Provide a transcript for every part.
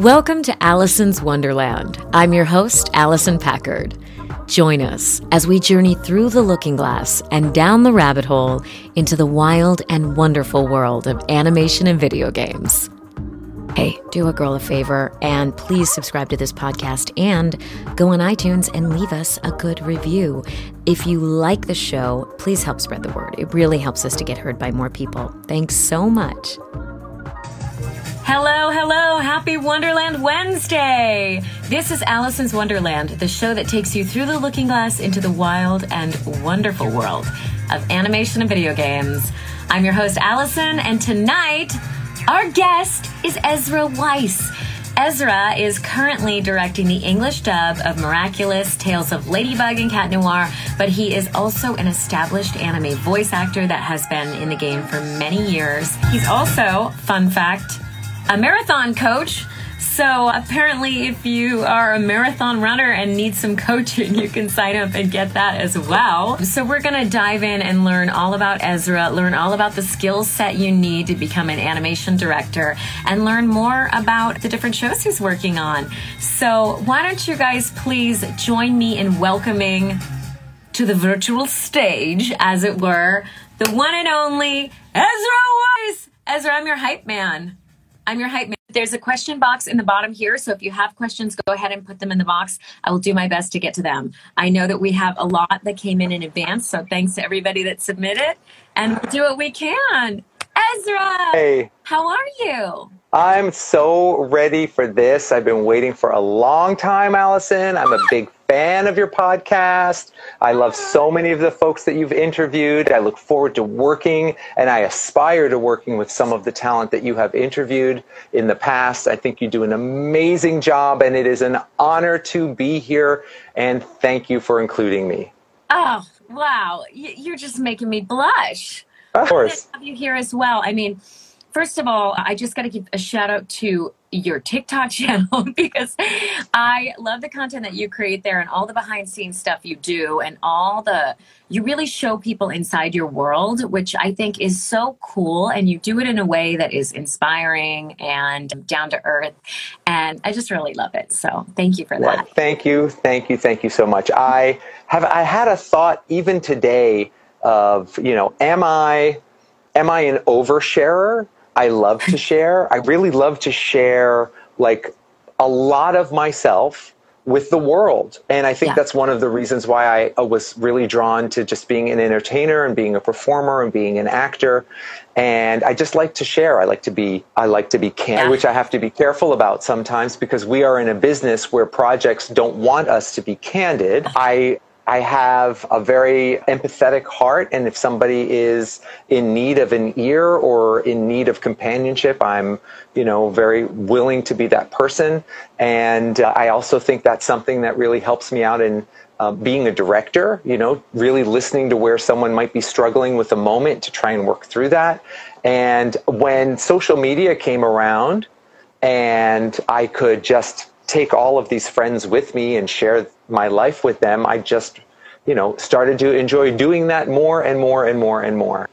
Welcome to Allison's Wonderland. I'm your host, Allison Packard. Join us as we journey through the looking glass and down the rabbit hole into the wild and wonderful world of animation and video games. Hey, do a girl a favor and please subscribe to this podcast and go on iTunes and leave us a good review. If you like the show, please help spread the word. It really helps us to get heard by more people. Thanks so much. Hello, hello, happy Wonderland Wednesday! This is Allison's Wonderland, the show that takes you through the looking glass into the wild and wonderful world of animation and video games. I'm your host, Allison, and tonight, our guest is Ezra Weiss. Ezra is currently directing the English dub of Miraculous Tales of Ladybug and Cat Noir, but he is also an established anime voice actor that has been in the game for many years. He's also, fun fact, a marathon coach. So apparently, if you are a marathon runner and need some coaching, you can sign up and get that as well. So we're going to dive in and learn all about Ezra, learn all about the skill set you need to become an animation director, and learn more about the different shows he's working on. So why don't you guys please join me in welcoming to the virtual stage, as it were, the one and only Ezra Weiss. Ezra, I'm your hype man. I'm your hype man. There's a question box in the bottom here. So if you have questions, go ahead and put them in the box. I will do my best to get to them. I know that we have a lot that came in in advance. So thanks to everybody that submitted. And we'll do what we can. Ezra! Hey. How are you? I'm so ready for this. I've been waiting for a long time, Allison. I'm a big fan of your podcast. I love so many of the folks that you've interviewed. I look forward to working and I aspire to working with some of the talent that you have interviewed in the past. I think you do an amazing job and it is an honor to be here. And thank you for including me. Oh, wow. You're just making me blush. Of course. Have you here as well. I mean, first of all, I just got to give a shout out to your TikTok channel because I love the content that you create there and all the behind scenes stuff you do and all the you really show people inside your world which I think is so cool and you do it in a way that is inspiring and down to earth and I just really love it. So, thank you for that. Well, thank you. Thank you. Thank you so much. I have I had a thought even today of, you know, am I am I an oversharer? I love to share. I really love to share like a lot of myself with the world. And I think yeah. that's one of the reasons why I uh, was really drawn to just being an entertainer and being a performer and being an actor. And I just like to share. I like to be I like to be candid, yeah. which I have to be careful about sometimes because we are in a business where projects don't want us to be candid. I I have a very empathetic heart, and if somebody is in need of an ear or in need of companionship, I'm, you know, very willing to be that person. And uh, I also think that's something that really helps me out in uh, being a director, you know, really listening to where someone might be struggling with a moment to try and work through that. And when social media came around and I could just take all of these friends with me and share my life with them, I just, you know, started to enjoy doing that more and more and more and more.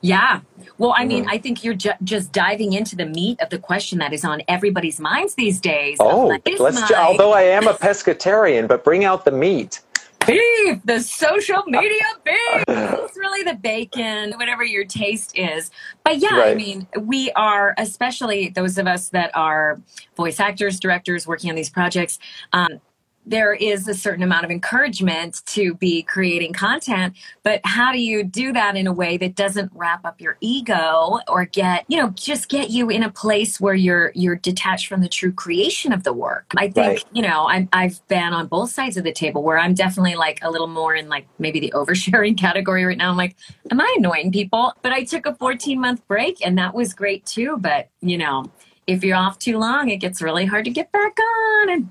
Yeah. Well, I mean, mm-hmm. I think you're ju- just diving into the meat of the question that is on everybody's minds these days. Oh, let's. My- although I am a pescatarian, but bring out the meat. Beef, the social media beef. it's really the bacon, whatever your taste is. But yeah, right. I mean, we are, especially those of us that are voice actors, directors working on these projects. Um, there is a certain amount of encouragement to be creating content but how do you do that in a way that doesn't wrap up your ego or get you know just get you in a place where you're you're detached from the true creation of the work? I think right. you know i i've been on both sides of the table where i'm definitely like a little more in like maybe the oversharing category right now. I'm like am i annoying people? But i took a 14 month break and that was great too but you know if you're off too long it gets really hard to get back on and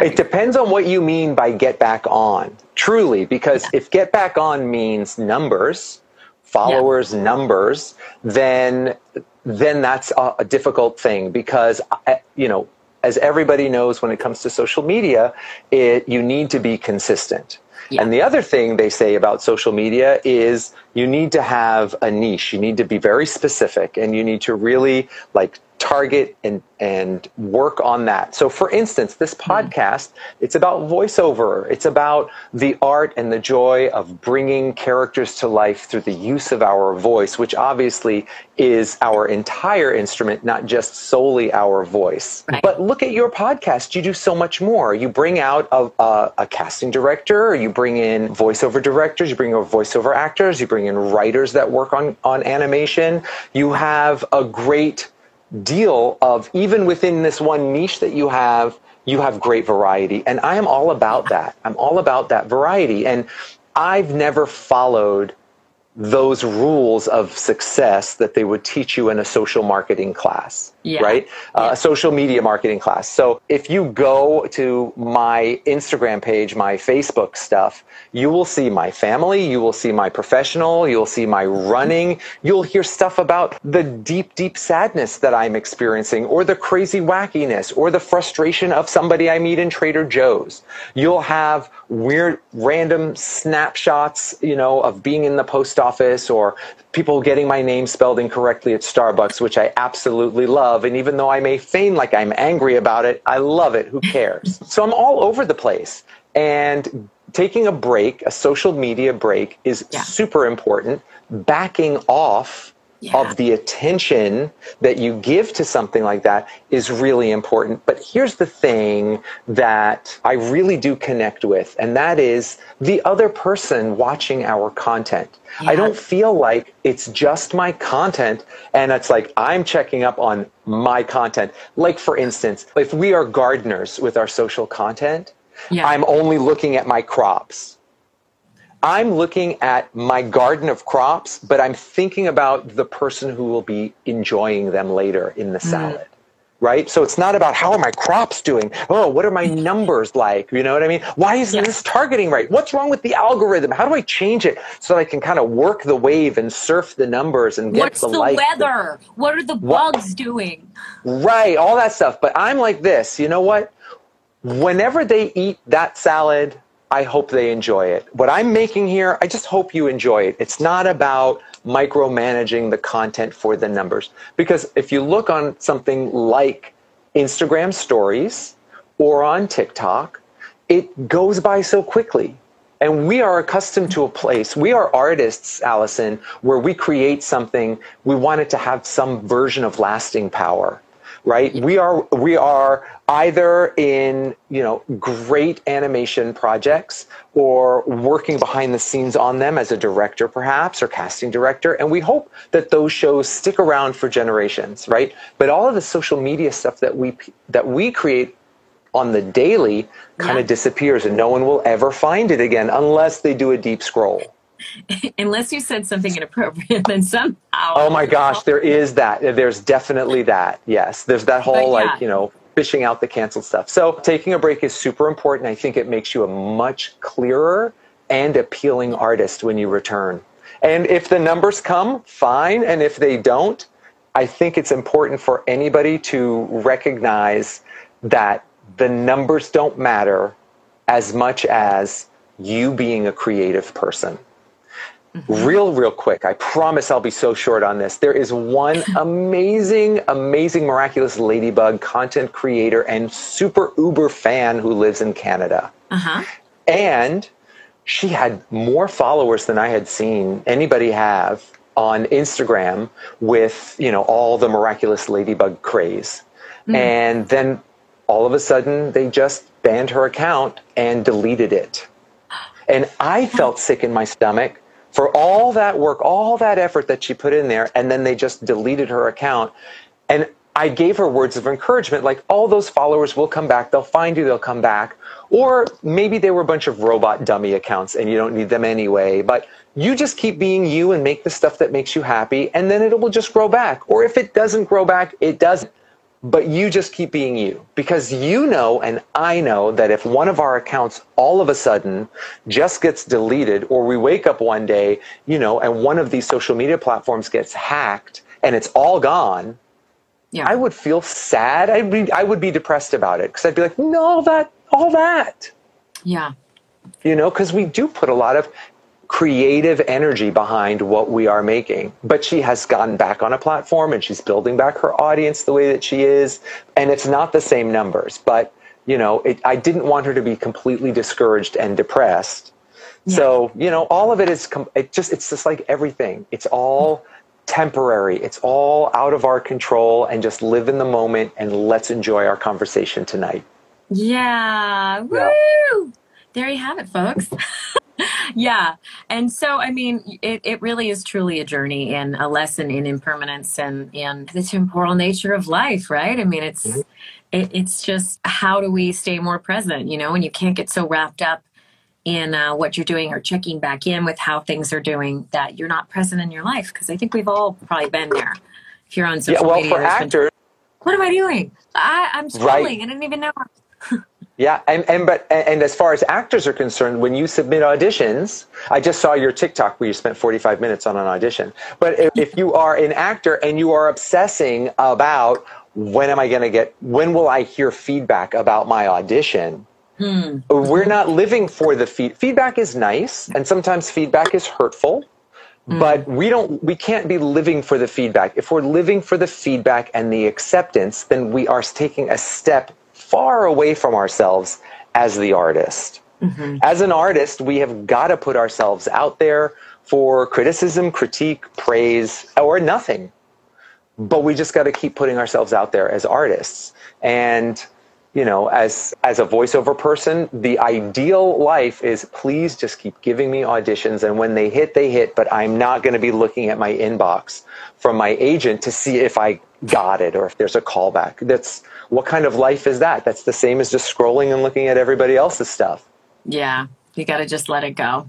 it depends on what you mean by get back on, truly, because yeah. if get back on means numbers, followers yeah. numbers, then then that's a, a difficult thing because uh, you know, as everybody knows when it comes to social media, it you need to be consistent. Yeah. And the other thing they say about social media is you need to have a niche. You need to be very specific and you need to really like target and and work on that. So for instance, this hmm. podcast, it's about voiceover. It's about the art and the joy of bringing characters to life through the use of our voice, which obviously is our entire instrument, not just solely our voice. Right. But look at your podcast. You do so much more. You bring out a, a, a casting director, you bring in voiceover directors, you bring in voiceover actors, you bring in writers that work on, on animation. You have a great deal of even within this one niche that you have, you have great variety. And I am all about that. I'm all about that variety. And I've never followed those rules of success that they would teach you in a social marketing class, yeah. right? Uh, yeah. Uh, a social media marketing class. So if you go to my Instagram page, my Facebook stuff, you will see my family, you will see my professional, you'll see my running, you'll hear stuff about the deep, deep sadness that I'm experiencing, or the crazy wackiness, or the frustration of somebody I meet in Trader Joe's. You'll have weird, random snapshots, you know, of being in the post office or people getting my name spelled incorrectly at Starbucks, which I absolutely love. And even though I may feign like I'm angry about it, I love it. Who cares? so I'm all over the place. And taking a break, a social media break, is yeah. super important. Backing off yeah. of the attention that you give to something like that is really important. But here's the thing that I really do connect with, and that is the other person watching our content. Yeah. I don't feel like it's just my content and it's like I'm checking up on my content. Like, for instance, if we are gardeners with our social content, yeah. I'm only looking at my crops. I'm looking at my garden of crops, but I'm thinking about the person who will be enjoying them later in the mm. salad. Mm. Right? So it's not about how are my crops doing? Oh, what are my numbers like? You know what I mean? Why isn't yes. this targeting right? What's wrong with the algorithm? How do I change it so that I can kind of work the wave and surf the numbers and get What's the, the weather? What are the bugs what? doing? Right, all that stuff. But I'm like this, you know what? whenever they eat that salad, I hope they enjoy it. What I'm making here, I just hope you enjoy it. It's not about micromanaging the content for the numbers. Because if you look on something like Instagram stories or on TikTok, it goes by so quickly. And we are accustomed to a place, we are artists, Allison, where we create something, we want it to have some version of lasting power right? We are we are either in you know great animation projects or working behind the scenes on them as a director perhaps or casting director and we hope that those shows stick around for generations right but all of the social media stuff that we that we create on the daily kind yeah. of disappears and no one will ever find it again unless they do a deep scroll unless you said something inappropriate, then somehow. Oh my gosh, there is that. There's definitely that. Yes, there's that whole yeah. like you know fishing out the canceled stuff. So taking a break is super important. I think it makes you a much clearer and appealing artist when you return. And if the numbers come, fine. And if they don't, I think it's important for anybody to recognize that the numbers don't matter as much as you being a creative person. Mm-hmm. Real, real quick. I promise I'll be so short on this. There is one amazing, amazing, miraculous ladybug content creator and super uber fan who lives in Canada. Uh-huh. And she had more followers than I had seen anybody have on Instagram with, you know, all the miraculous ladybug craze. Mm-hmm. And then all of a sudden they just banned her account and deleted it. And I felt sick in my stomach for all that work, all that effort that she put in there, and then they just deleted her account. And I gave her words of encouragement, like all those followers will come back, they'll find you, they'll come back. Or maybe they were a bunch of robot dummy accounts and you don't need them anyway. But you just keep being you and make the stuff that makes you happy, and then it will just grow back. Or if it doesn't grow back, it doesn't but you just keep being you because you know and I know that if one of our accounts all of a sudden just gets deleted or we wake up one day, you know, and one of these social media platforms gets hacked and it's all gone, yeah. I would feel sad. I'd be, I would be depressed about it because I'd be like, no, that, all that. Yeah. You know, because we do put a lot of creative energy behind what we are making. But she has gotten back on a platform and she's building back her audience the way that she is. And it's not the same numbers, but you know, it, I didn't want her to be completely discouraged and depressed. Yeah. So, you know, all of it is, it just, it's just like everything. It's all temporary. It's all out of our control and just live in the moment and let's enjoy our conversation tonight. Yeah. Woo! Yeah. There you have it, folks. yeah. And so, I mean, it, it really is truly a journey and a lesson in impermanence and, and the temporal nature of life, right? I mean, it's, mm-hmm. it, it's just how do we stay more present, you know, and you can't get so wrapped up in uh, what you're doing or checking back in with how things are doing that you're not present in your life. Cause I think we've all probably been there. If you're on social yeah, well, media, for actors, been, what am I doing? I, I'm scrolling. Right. I didn't even know. Yeah, and, and but and as far as actors are concerned, when you submit auditions, I just saw your TikTok where you spent 45 minutes on an audition. But if, if you are an actor and you are obsessing about when am I going to get, when will I hear feedback about my audition? Hmm. We're not living for the feed. Feedback is nice, and sometimes feedback is hurtful. Hmm. But we don't, we can't be living for the feedback. If we're living for the feedback and the acceptance, then we are taking a step far away from ourselves as the artist. Mm-hmm. As an artist, we have got to put ourselves out there for criticism, critique, praise, or nothing. But we just got to keep putting ourselves out there as artists. And you know, as as a voiceover person, the ideal life is please just keep giving me auditions and when they hit, they hit, but I'm not going to be looking at my inbox from my agent to see if I got it or if there's a callback. That's what kind of life is that? That's the same as just scrolling and looking at everybody else's stuff. Yeah, you got to just let it go.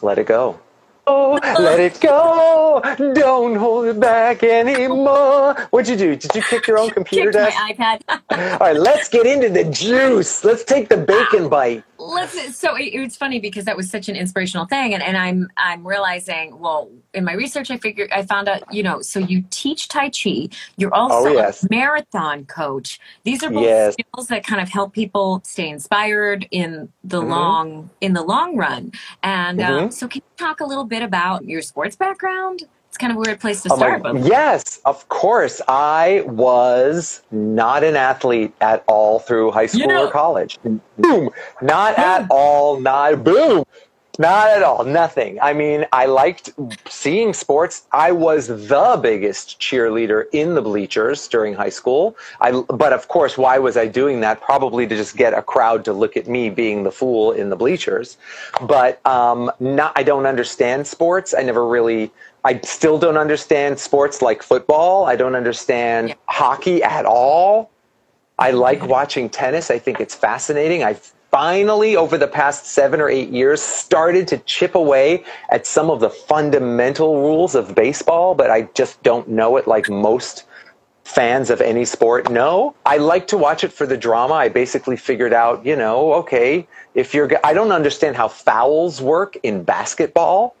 Let it go Oh, let it go. Don't hold it back anymore. What'd you do? Did you kick your own computer desk? my iPad. All right, let's get into the juice. Let's take the bacon bite. Let's. So it, it's funny because that was such an inspirational thing, and, and I'm I'm realizing. Well, in my research, I figured I found out. You know, so you teach Tai Chi. You're also oh, yes. a marathon coach. These are both yes. skills that kind of help people stay inspired in the mm-hmm. long in the long run. And um, mm-hmm. um, so, can you talk a little bit about your sports background? It's kind of a weird place to start. Oh my, yes, of course. I was not an athlete at all through high school you know, or college. Boom. Not boom. at all. Not boom. Not at all. Nothing. I mean, I liked seeing sports. I was the biggest cheerleader in the bleachers during high school. I, but of course, why was I doing that? Probably to just get a crowd to look at me being the fool in the bleachers. But um, not, I don't understand sports. I never really. I still don't understand sports like football. I don't understand yeah. hockey at all. I like watching tennis. I think it's fascinating. I finally, over the past seven or eight years, started to chip away at some of the fundamental rules of baseball, but I just don't know it like most fans of any sport know. I like to watch it for the drama. I basically figured out, you know, okay, if you're, I don't understand how fouls work in basketball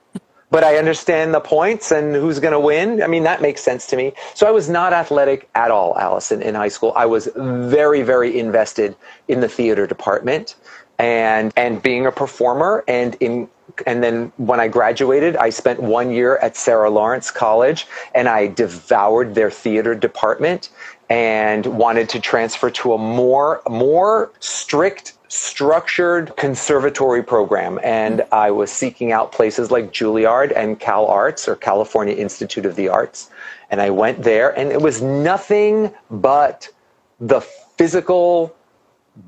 but I understand the points and who's going to win. I mean, that makes sense to me. So I was not athletic at all, Allison, in high school. I was very, very invested in the theater department and and being a performer and in and then when I graduated, I spent one year at Sarah Lawrence College and I devoured their theater department and wanted to transfer to a more more strict structured conservatory program and I was seeking out places like Juilliard and Cal Arts or California Institute of the Arts and I went there and it was nothing but the physical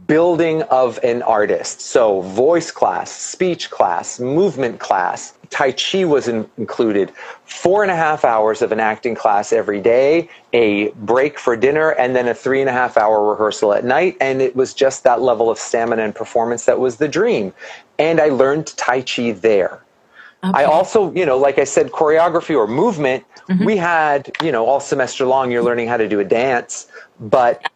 building of an artist. So voice class, speech class, movement class, Tai Chi was in, included. Four and a half hours of an acting class every day, a break for dinner, and then a three and a half hour rehearsal at night. And it was just that level of stamina and performance that was the dream. And I learned Tai Chi there. Okay. I also, you know, like I said, choreography or movement, mm-hmm. we had, you know, all semester long, you're learning how to do a dance, but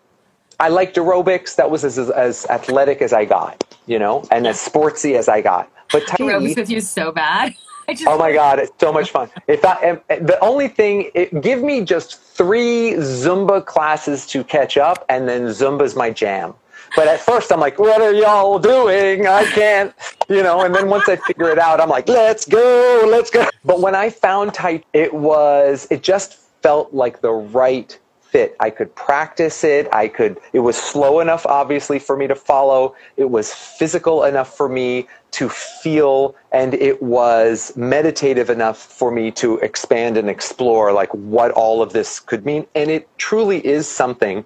I liked aerobics. That was as, as athletic as I got, you know, and as sportsy as I got. But Tai, aerobics with you so bad. Just, oh my god, it's so much fun. If I, the only thing, it, give me just three Zumba classes to catch up, and then Zumba's my jam. But at first, I'm like, what are y'all doing? I can't, you know. And then once I figure it out, I'm like, let's go, let's go. But when I found Tai, it was, it just felt like the right fit. I could practice it. I could, it was slow enough, obviously, for me to follow. It was physical enough for me to feel, and it was meditative enough for me to expand and explore, like what all of this could mean. And it truly is something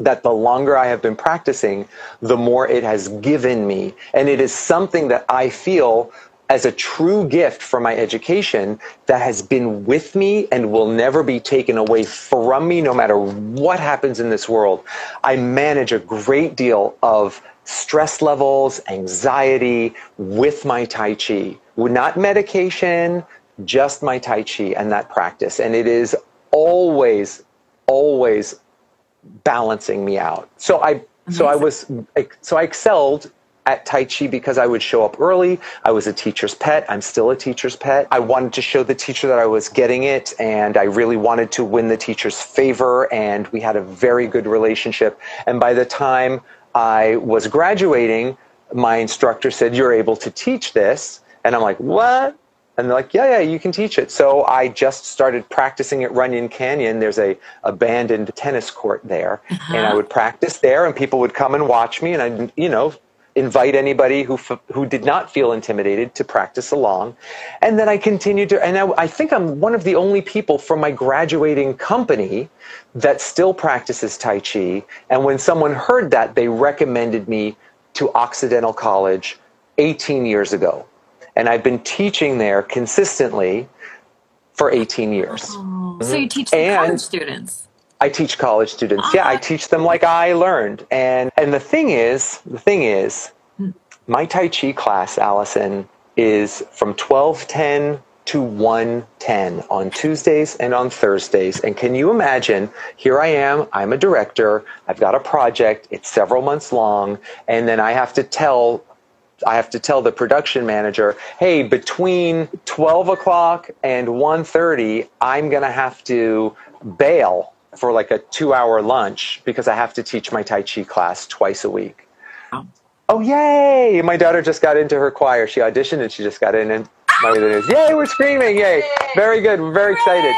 that the longer I have been practicing, the more it has given me. And it is something that I feel as a true gift for my education that has been with me and will never be taken away from me no matter what happens in this world. I manage a great deal of stress levels, anxiety with my Tai Chi. Not medication, just my Tai Chi and that practice. And it is always, always balancing me out. So I so I was so I excelled at Tai Chi because I would show up early. I was a teacher's pet. I'm still a teacher's pet. I wanted to show the teacher that I was getting it, and I really wanted to win the teacher's favor, and we had a very good relationship. And by the time I was graduating, my instructor said, You're able to teach this. And I'm like, What? And they're like, yeah, yeah, you can teach it. So I just started practicing at Runyon Canyon. There's a abandoned tennis court there, uh-huh. and I would practice there, and people would come and watch me, and I, you know, invite anybody who who did not feel intimidated to practice along, and then I continued to. And I, I think I'm one of the only people from my graduating company that still practices Tai Chi. And when someone heard that, they recommended me to Occidental College 18 years ago and I've been teaching there consistently for 18 years. Oh, mm-hmm. So you teach the college students? I teach college students. Yeah, I teach them like I learned. And and the thing is, the thing is, hmm. my Tai Chi class, Allison, is from 1210 to 110 on Tuesdays and on Thursdays. And can you imagine? Here I am, I'm a director, I've got a project, it's several months long, and then I have to tell I have to tell the production manager, hey, between 12 o'clock and 1.30, I'm going to have to bail for like a two hour lunch because I have to teach my Tai Chi class twice a week. Oh. oh, yay! My daughter just got into her choir. She auditioned and she just got in. And my other is, yay, we're screaming, yay. Very good. We're very excited.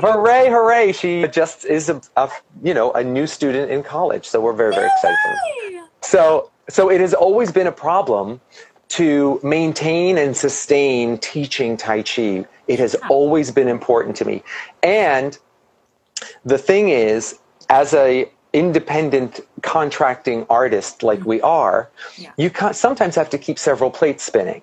Hooray, hooray. She just is a, a, you know, a new student in college. So we're very, very excited for her. So so it has always been a problem to maintain and sustain teaching Tai Chi. It has always been important to me. And the thing is, as a independent contracting artist like we mm-hmm. are, yeah. you sometimes have to keep several plates spinning.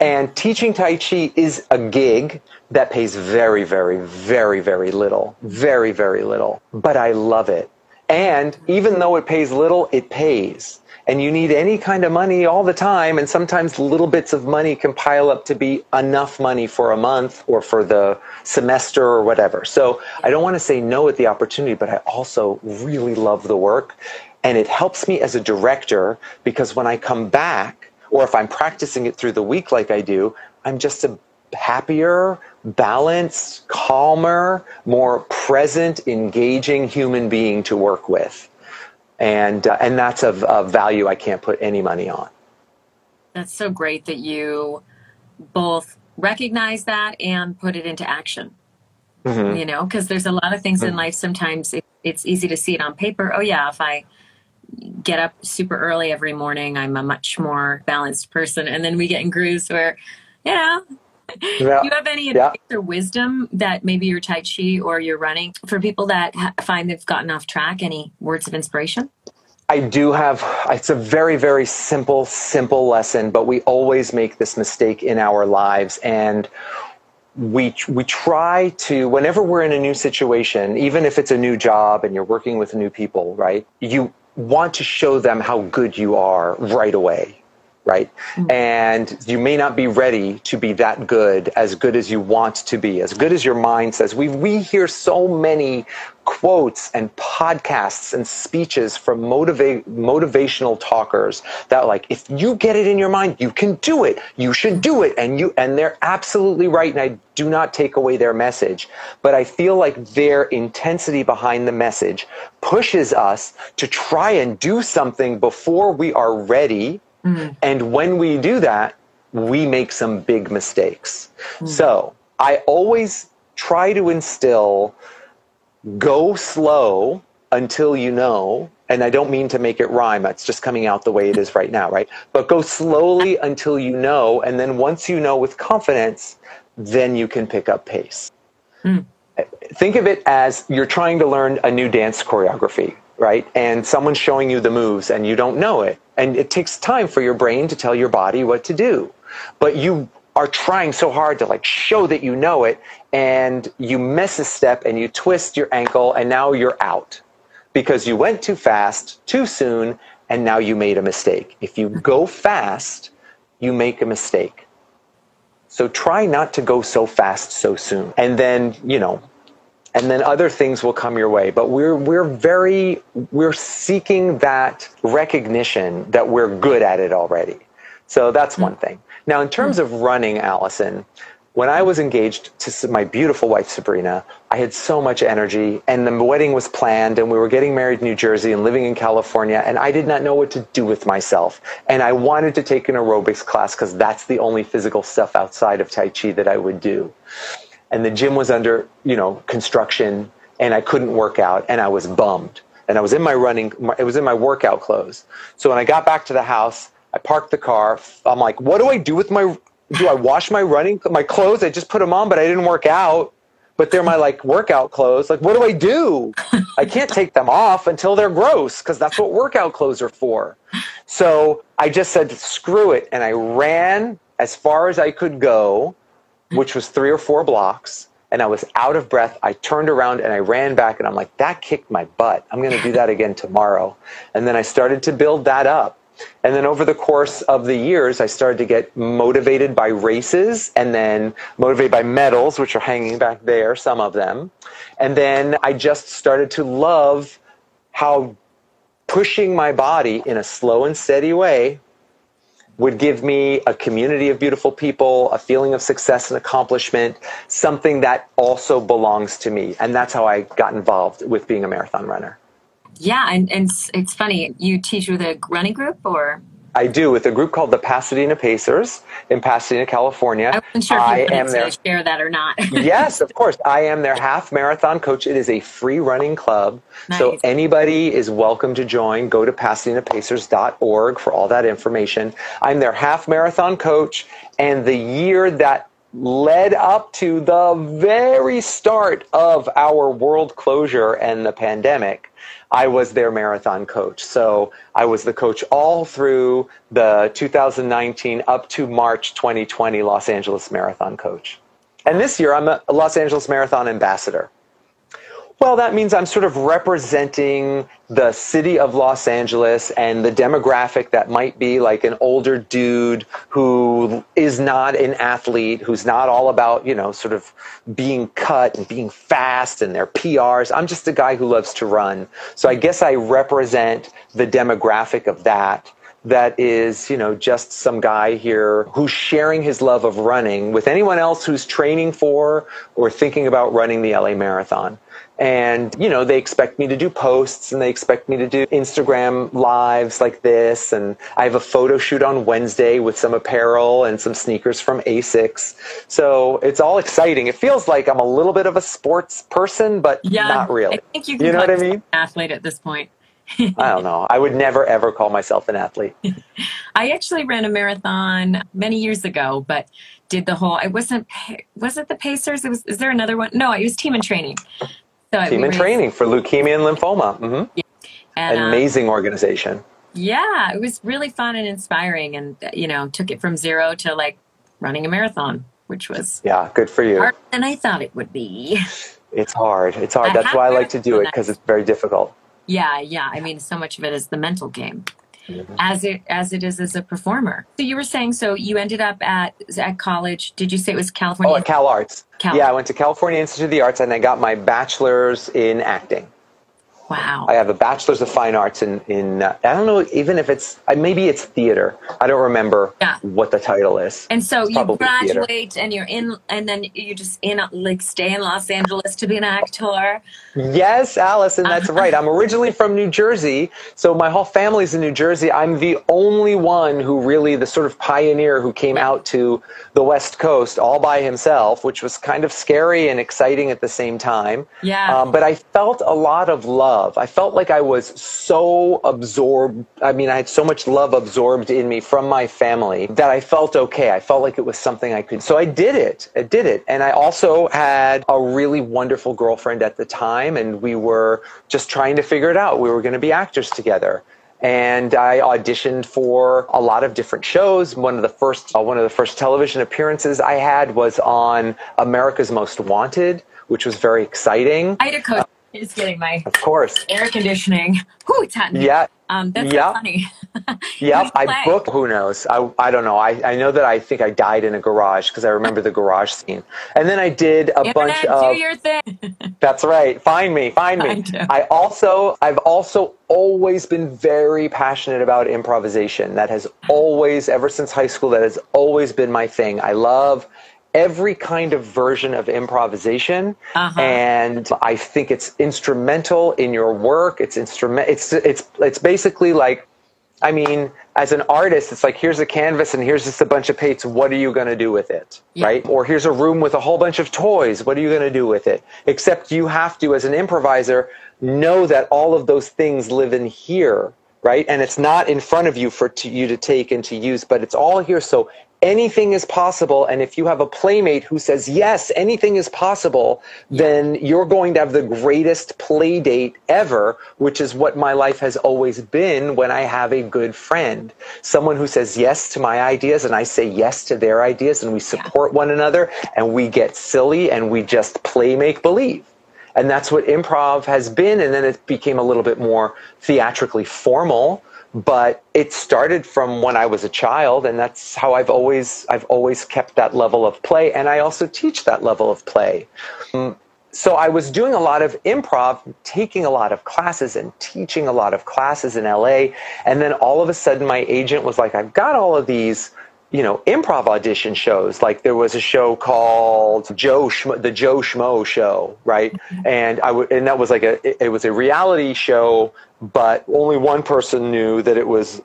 And teaching Tai Chi is a gig that pays very, very, very, very little. Very, very little. But I love it. And even mm-hmm. though it pays little, it pays and you need any kind of money all the time and sometimes little bits of money can pile up to be enough money for a month or for the semester or whatever. So i don't want to say no at the opportunity but i also really love the work and it helps me as a director because when i come back or if i'm practicing it through the week like i do i'm just a happier balanced calmer more present engaging human being to work with and uh, and that's of, of value I can't put any money on. That's so great that you both recognize that and put it into action. Mm-hmm. You know, because there's a lot of things mm-hmm. in life. Sometimes it, it's easy to see it on paper. Oh yeah, if I get up super early every morning, I'm a much more balanced person. And then we get in grooves where, you know, yeah. you have any advice yeah. or wisdom that maybe your Tai Chi or your running for people that ha- find they've gotten off track? Any words of inspiration? I do have, it's a very, very simple, simple lesson, but we always make this mistake in our lives. And we, we try to, whenever we're in a new situation, even if it's a new job and you're working with new people, right? You want to show them how good you are right away right? Mm-hmm. And you may not be ready to be that good, as good as you want to be, as good as your mind says. We, we hear so many quotes and podcasts and speeches from motiva- motivational talkers that like if you get it in your mind you can do it you should do it and you and they're absolutely right and I do not take away their message but I feel like their intensity behind the message pushes us to try and do something before we are ready. Mm. And when we do that, we make some big mistakes. Mm. So I always try to instill go slow until you know. And I don't mean to make it rhyme. It's just coming out the way it is right now, right? But go slowly until you know. And then once you know with confidence, then you can pick up pace. Mm. Think of it as you're trying to learn a new dance choreography, right? And someone's showing you the moves and you don't know it. And it takes time for your brain to tell your body what to do. But you are trying so hard to like show that you know it and you miss a step and you twist your ankle and now you're out because you went too fast too soon and now you made a mistake. If you go fast, you make a mistake. So try not to go so fast so soon. And then, you know, and then other things will come your way. But we're we're very we're seeking that recognition that we're good at it already. So that's one thing. Now, in terms of running, Allison, when I was engaged to my beautiful wife, Sabrina, I had so much energy, and the wedding was planned, and we were getting married in New Jersey and living in California, and I did not know what to do with myself. And I wanted to take an aerobics class because that's the only physical stuff outside of Tai Chi that I would do. And the gym was under, you know, construction, and I couldn't work out, and I was bummed. And I was in my running, it was in my workout clothes. So when I got back to the house, I parked the car. I'm like, what do I do with my? Do I wash my running my clothes? I just put them on, but I didn't work out. But they're my like workout clothes. Like, what do I do? I can't take them off until they're gross because that's what workout clothes are for. So I just said, screw it, and I ran as far as I could go, which was three or four blocks and I was out of breath. I turned around and I ran back and I'm like, that kicked my butt. I'm going to do that again tomorrow. And then I started to build that up. And then over the course of the years, I started to get motivated by races and then motivated by medals, which are hanging back there, some of them. And then I just started to love how pushing my body in a slow and steady way would give me a community of beautiful people, a feeling of success and accomplishment, something that also belongs to me. And that's how I got involved with being a marathon runner. Yeah, and, and it's funny. You teach with a running group or? I do with a group called the Pasadena Pacers in Pasadena, California. I wasn't sure if you am their, share that or not. yes, of course. I am their half marathon coach. It is a free running club. Nice. So anybody is welcome to join. Go to PasadenaPacers.org for all that information. I'm their half marathon coach. And the year that led up to the very start of our world closure and the pandemic, I was their marathon coach. So I was the coach all through the 2019 up to March 2020 Los Angeles Marathon coach. And this year I'm a Los Angeles Marathon ambassador. Well, that means I'm sort of representing the city of Los Angeles and the demographic that might be like an older dude who is not an athlete, who's not all about, you know, sort of being cut and being fast and their PRs. I'm just a guy who loves to run. So I guess I represent the demographic of that that is, you know, just some guy here who's sharing his love of running with anyone else who's training for or thinking about running the LA Marathon. And, you know, they expect me to do posts and they expect me to do Instagram lives like this. And I have a photo shoot on Wednesday with some apparel and some sneakers from Asics. So it's all exciting. It feels like I'm a little bit of a sports person, but yeah, not really. I think you, you know what I mean? Athlete at this point. I don't know. I would never ever call myself an athlete. I actually ran a marathon many years ago, but did the whole. I wasn't. Was it the Pacers? It was. Is there another one? No, it was team and training. So Team in training for leukemia and lymphoma. Mm-hmm. Yeah. And, um, Amazing um, organization. Yeah, it was really fun and inspiring, and you know, took it from zero to like running a marathon, which was yeah, good for you. Harder than I thought it would be. It's hard. It's hard. I That's why I like to do it because it's very difficult. Yeah, yeah. I mean, so much of it is the mental game. As it as it is as a performer. So you were saying, so you ended up at at college. Did you say it was California? Oh, at Cal Arts. Cal. Yeah, I went to California Institute of the Arts and I got my bachelor's in acting. Wow. I have a bachelor's of fine arts in in uh, I don't know even if it's uh, maybe it's theater. I don't remember Yeah. what the title is. And so It's you probably theater. graduate and you're in, and then you just in, like, stay in Los Angeles to be an actor. Yes, Allison, that's Uh-huh. right. I'm originally from New Jersey, so my whole family's in New Jersey. I'm the only one who really, the sort of pioneer who came out to the West Coast all by himself, which was kind of scary and exciting at the same time. Yeah. Um, but I felt a lot of love. I felt like I was so absorbed. I mean, I had so much love absorbed in me from my family that I felt okay. I felt like it was something I could. So I did it. I did it. And I also had a really wonderful girlfriend at the time, and we were just trying to figure it out. We were going to be actors together. And I auditioned for a lot of different shows. One of the first, uh, one of the first television appearances I had was on America's Most Wanted, which was very exciting. Coach is getting my Of course. air conditioning. Whew, it's hot. Yeah. Um, that's Yeah. so funny. Yep, Who'd I booked. Who knows? I I don't know. I, I know that I think I died in a garage because I remember the garage scene. And then I did a Internet, bunch do of. your thing. That's right. Find me. Find me. You. I also I've also always been very passionate about improvisation. That has always ever since high school. That has always been my thing. I love every kind of version of improvisation Uh-huh. and i think it's instrumental in your work it's instrument it's it's it's basically like I mean, as an artist, it's like here's a canvas and here's just a bunch of paints. What are you going to do with it? Yeah. Right? Or here's a room with a whole bunch of toys. What are you going to do with it? Except you have to, as an improviser, know that all of those things live in here, right? And it's not in front of you for to, you to take and to use, but it's all here. So anything is possible. And if you have a playmate who says, yes, anything is possible, then you're going to have the greatest play date ever, which is what my life has always been when I have a good friend. Someone who says yes to my ideas and I say yes to their ideas and we support one another and we get silly and we just play make believe. And that's what improv has been. And then it became a little bit more theatrically formal. But it started from when I was a child, and that's how I've always I've always kept that level of play, and I also teach that level of play. So I was doing a lot of improv, taking a lot of classes and teaching a lot of classes in LA, and then all of a sudden my agent was like, "I've got all of these." You know, improv audition shows. Like there was a show called Joe Schmo, the Joe Schmo show, right? Mm-hmm. And I would, and that was like a, it was a reality show, but only one person knew that it was.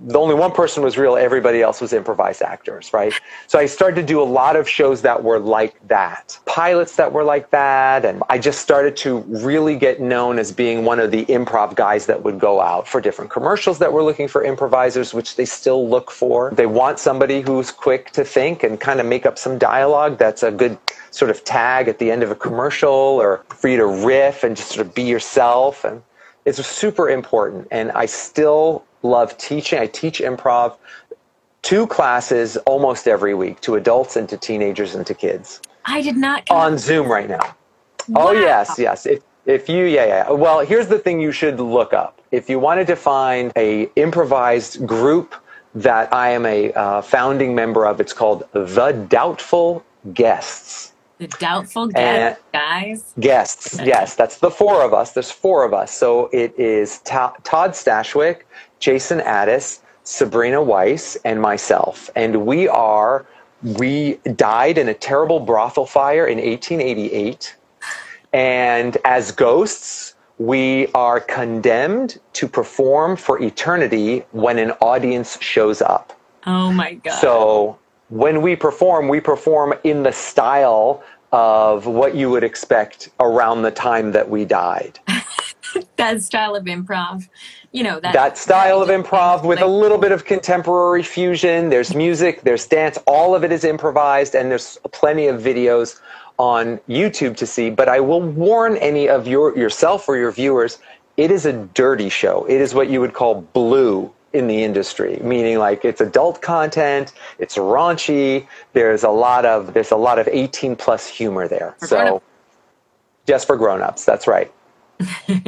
The only one person was real. Everybody else was improvised actors, right? So I started to do a lot of shows that were like that, pilots that were like that, and I just started to really get known as being one of the improv guys that would go out for different commercials that were looking for improvisers, which they still look for. They want somebody who's quick to think and kind of make up some dialogue. That's a good sort of tag at the end of a commercial, or for you to riff and just sort of be yourself and it's super important and i still love teaching i teach improv two classes almost every week to adults and to teenagers and to kids I did not. on zoom right now oh yes yes if, if you yeah yeah well here's the thing you should look up if you wanted to find a improvised group that i am a uh, founding member of it's called the doubtful guests The doubtful And- guest, guys. Guests, yes, that's the four of us. There's four of us. So it is Ta- Todd Stashwick, Jason Addis, Sabrina Weiss, and myself. And we are, we died in a terrible brothel fire in 1888. And as ghosts, we are condemned to perform for eternity when an audience shows up. Oh my god. So when we perform, we perform in the style of what you would expect around the time that we died. that style of improv, you know that That style of improv with a little bit of contemporary fusion. There's music, there's dance, all of it is improvised, and there's plenty of videos on YouTube to see. But I will warn any of your yourself or your viewers, it is a dirty show. It is what you would call blue in the industry, meaning like it's adult content, it's raunchy. There's a lot of there's a lot of 18 plus humor there. So just for grown-ups, that's right.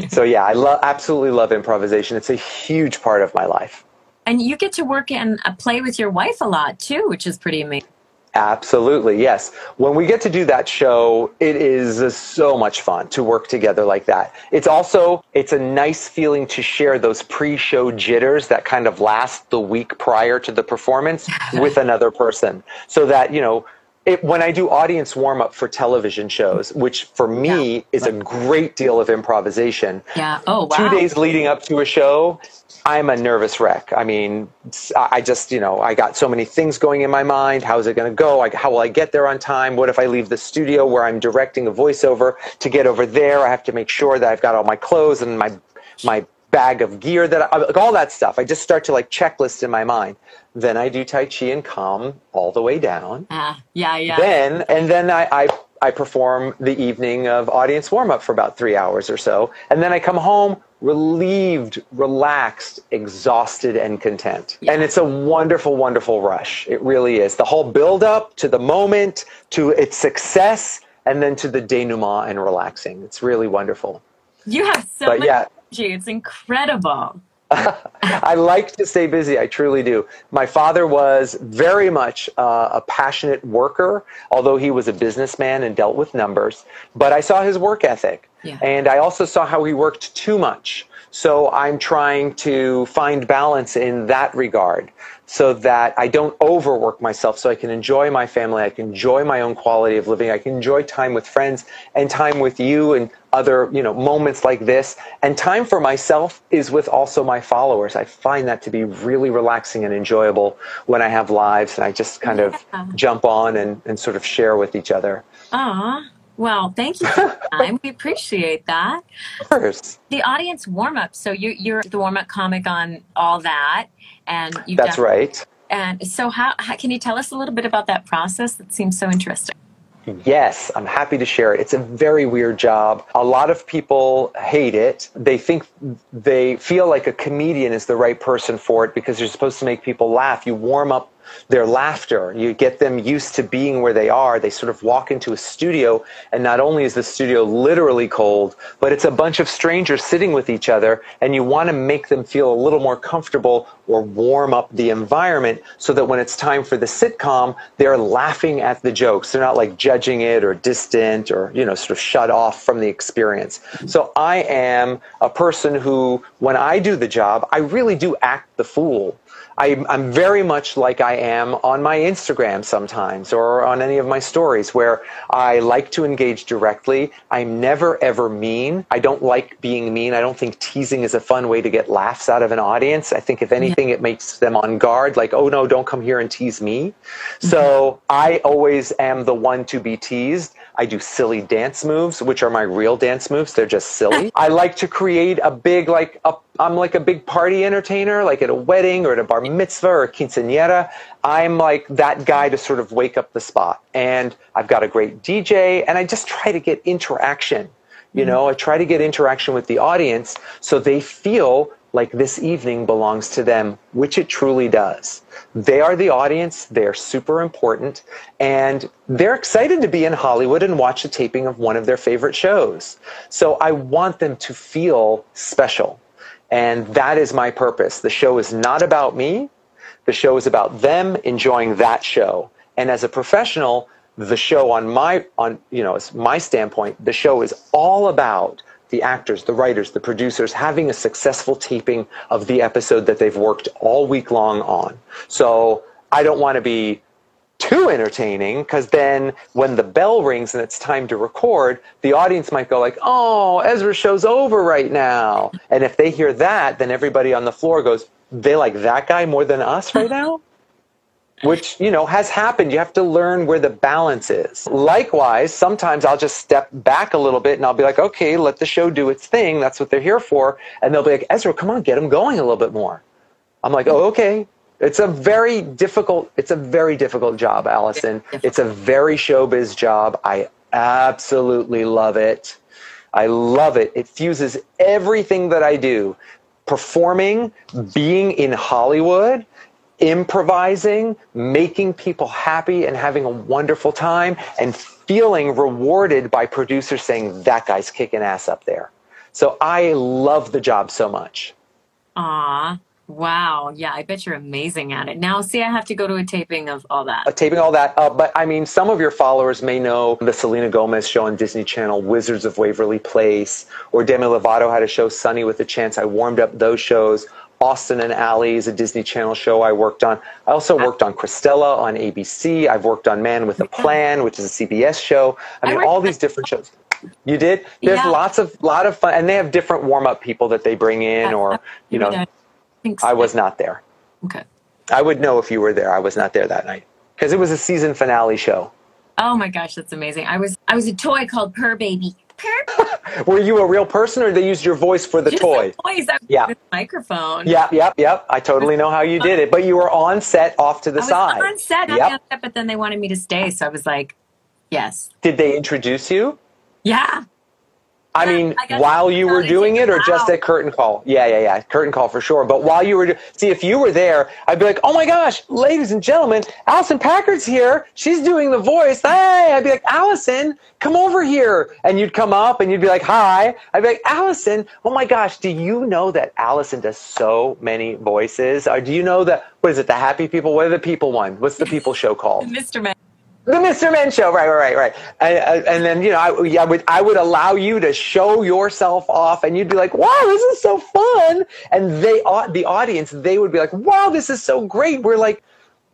So yeah, I love absolutely love improvisation. It's a huge part of my life. and you get to work and uh, play with your wife a lot too, which is pretty amazing. Absolutely, yes. When we get to do that show, it is uh, so much fun to work together like that. It's also it's a nice feeling to share those pre-show jitters that kind of last the week prior to the performance with another person, so that you know it, when I do audience warm up for television shows, which for me yeah. is a great deal of improvisation. Yeah. Oh, wow. Two days leading up to a show, I'm a nervous wreck. I mean, I just, you know, I got so many things going in my mind. How's it going to go? Like, how will I get there on time? What if I leave the studio where I'm directing a voiceover to get over there? I have to make sure that I've got all my clothes and my my bag of gear that I, like all that stuff. I just start to like checklist in my mind. Then I do Tai Chi and calm all the way down. Ah, yeah, yeah. Then, and then I, I, I perform the evening of audience warm up for about three hours or so. And then I come home relieved, relaxed, exhausted, and content. Yeah. And it's a wonderful, wonderful rush. It really is. The whole build up to the moment, to its success, and then to the denouement and relaxing. It's really wonderful. You have so but much yeah. energy. It's incredible. I like to stay busy. I truly do. My father was very much uh, a passionate worker, although he was a businessman and dealt with numbers. But I saw his work ethic. Yeah. And I also saw how he worked too much. So I'm trying to find balance in that regard so that I don't overwork myself so I can enjoy my family, I can enjoy my own quality of living, I can enjoy time with friends and time with you and other, you know, moments like this. And time for myself is with also my followers. I find that to be really relaxing and enjoyable when I have lives and I just kind yeah. of jump on and, and sort of share with each other. Ah. Well, thank you for time. we appreciate that. Of course. The audience warm up. So you, you're the warm up comic on all that, and you. That's done, right. And so, how, how can you tell us a little bit about that process? That seems so interesting. Yes, I'm happy to share it. It's a very weird job. A lot of people hate it. They think they feel like a comedian is the right person for it because you're supposed to make people laugh. You warm up their laughter. You get them used to being where they are. They sort of walk into a studio, and not only is the studio literally cold, but it's a bunch of strangers sitting with each other, and you want to make them feel a little more comfortable or warm up the environment so that when it's time for the sitcom, they're laughing at the jokes. They're not like judging it or distant or, you know, sort of shut off from the experience. So I am a person who, when I do the job, I really do act the fool I, I'm very much like I am on my Instagram sometimes or on any of my stories where I like to engage directly. I'm never ever mean. I don't like being mean. I don't think teasing is a fun way to get laughs out of an audience. I think if anything, it makes them on guard, like, oh no, don't come here and tease me. Mm-hmm. So I always am the one to be teased. I do silly dance moves, which are my real dance moves. They're just silly. I like to create a big, like, a, I'm like a big party entertainer, like at a wedding or at a bar mitzvah or a quinceanera. I'm like that guy to sort of wake up the spot. And I've got a great DJ, and I just try to get interaction. You mm-hmm. know, I try to get interaction with the audience so they feel like this evening belongs to them, which it truly does. They are the audience, they're super important, and they're excited to be in Hollywood and watch a taping of one of their favorite shows. So I want them to feel special. And that is my purpose. The show is not about me. The show is about them enjoying that show. And as a professional, the show on my on you know, my standpoint, the show is all about the actors, the writers, the producers having a successful taping of the episode that they've worked all week long on. So I don't want to be too entertaining because then when the bell rings and it's time to record, the audience might go like, "Oh, Ezra show's over right now." And if they hear that, then everybody on the floor goes, "They like that guy more than us right now?" which you know has happened. You have to learn where the balance is. Likewise sometimes i'll just step back a little bit and i'll be like okay let the show do its thing. That's what they're here for. And they'll be like ezra come on get them going a little bit more. I'm like oh okay it's a very difficult it's a very difficult job allison. It's a very showbiz job. I absolutely love it. I love it. It fuses everything that i do. Performing being in hollywood improvising, making people happy and having a wonderful time, and feeling rewarded by producers saying, that guy's kicking ass up there. So I love the job so much. Ah, Wow. Yeah, I bet you're amazing at it. Now, see, I have to go to a taping of all that. uh, taping all that. Uh, but I mean, some of your followers may know the Selena Gomez show on Disney Channel, Wizards of Waverly Place, or Demi Lovato had a show, Sonny with a Chance. I warmed up those shows. Austin and Ally is a Disney Channel show I worked on. I also worked on Cristela on ABC. I've worked on Man with a Plan, which is a CBS show. I mean, worked all these different shows. You did? There's Yeah. lots of lot of fun, and they have different warm up people that they bring in, or you know, I so. I was not there. Okay. I would know if you were there. I was not there that night because it was a season finale show. Oh my gosh, that's amazing. I was I was a toy called Purr Baby. Purr. Were you a real person, or they used your voice for the Just toy? I Yeah. microphone. Yep, yep, yep. I totally know how you did it. But you were on set, off to the I was side. on set, Yep. on set, but then they wanted me to stay, so I was like, yes, Did they introduce you? yeah. I mean, I while you were doing it, or them just out. at curtain call? Yeah, yeah, yeah, curtain call for sure. But while you were, do- see, if you were there, I'd be like, "Oh my gosh, ladies and gentlemen, Allison Packard's here. She's doing the voice. Hey!" I'd be like, "Allison, come over here," and you'd come up and you'd be like, "Hi." I'd be like, "Allison, oh my gosh, do you know that Allison does so many voices? Or do you know that what is it? The Happy People? What are the People one? What's the People show called?" Mr. Man. The Mr. Men show, right, right, right. And, and then you know, I, I would I would allow you to show yourself off, and you'd be like, "Wow, this is so fun!" And they, the audience, they would be like, "Wow, this is so great." We're like,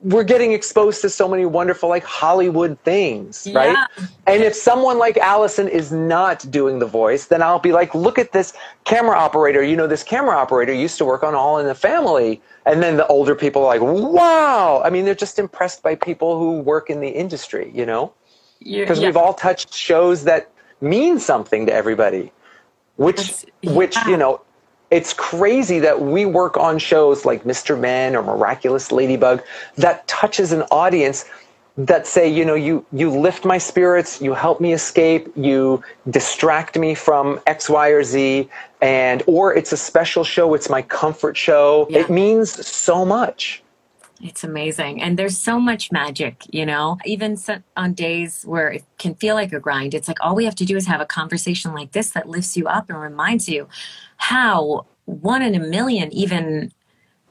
we're getting exposed to so many wonderful like Hollywood things, right? Yeah. And if someone like Allison is not doing the voice, then I'll be like, look at this camera operator. You know, this camera operator used to work on All in the Family. And then the older people are like, wow. I mean, they're just impressed by people who work in the industry, you know? Because yeah. we've all touched shows that mean something to everybody, which, It's- which, you know, it's crazy that we work on shows like Mr. Men or Miraculous Ladybug that touches an audience that say, you know, you you lift my spirits, you help me escape, you distract me from X, Y, or Z, and or it's a special show, it's my comfort show. Yeah. It means so much. It's amazing. And there's so much magic, you know, even on days where it can feel like a grind, it's like all we have to do is have a conversation like this that lifts you up and reminds you how one in a million even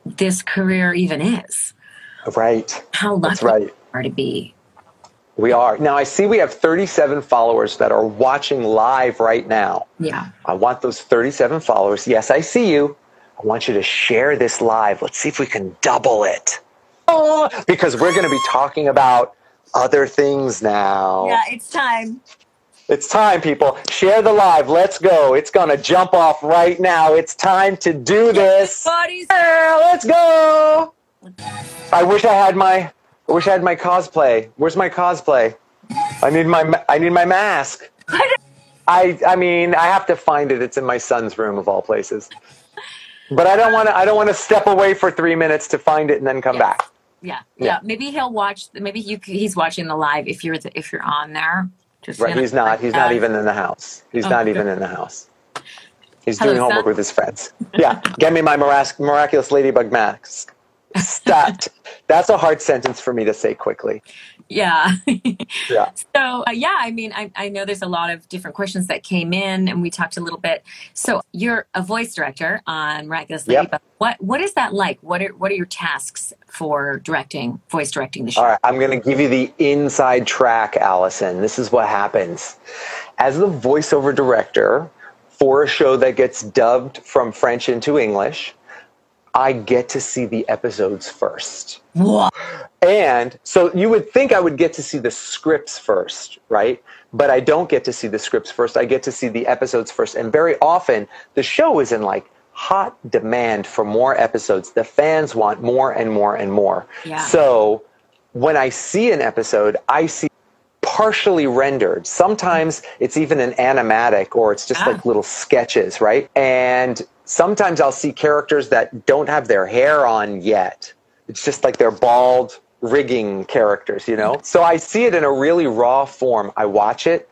this career even is. Right. How lucky That's right. we are to be. We are. Now I see we have 37 followers that are watching live right now. Yeah. I want those 37 followers. Yes, I see you. I want you to share this live. Let's see if we can double it. Oh, because we're going to be talking about other things now. Yeah, it's time. It's time, people. Share the live. Let's go. It's going to jump off right now. It's time to do this. Bodies. Yeah, let's go. I wish I had my I wish I had my cosplay. Where's my cosplay? I need my I need my mask. I I mean, I have to find it. It's in my son's room of all places. But I don't want to I don't want to step away for 3 minutes to find it and then come Yes. back. Yeah, yeah. Yeah. Maybe he'll watch. Maybe you, he's watching the live if you're the, if you're on there. Just Right, he's not. He's not even in the house. He's Oh, not even in the house. He's Hello, doing homework son. with his friends. Yeah, get me my mirac- miraculous ladybug mask. Stat. That's a hard sentence for me to say quickly. Yeah. Yeah. So uh, yeah, I mean, I, I know there's a lot of different questions that came in, and we talked a little bit. So you're a voice director on Miraculous Yep. Ladybug. What what is that like? What are what are your tasks for directing, voice directing the show? All right, I'm going to give you the inside track, Allison. This is what happens. As the voiceover director for a show that gets dubbed from French into English, I get to see the episodes first. And so you would think I would get to see the scripts first, right? But I don't get to see the scripts first. I get to see the episodes first. And very often the show is in like hot demand for more episodes. The fans want more and more and more. Yeah. So when I see an episode, I see partially rendered. Sometimes it's even an animatic or it's just Ah. like little sketches, right? And sometimes I'll see characters that don't have their hair on yet. It's just like they're bald rigging characters, you know? So I see it in a really raw form. I watch it.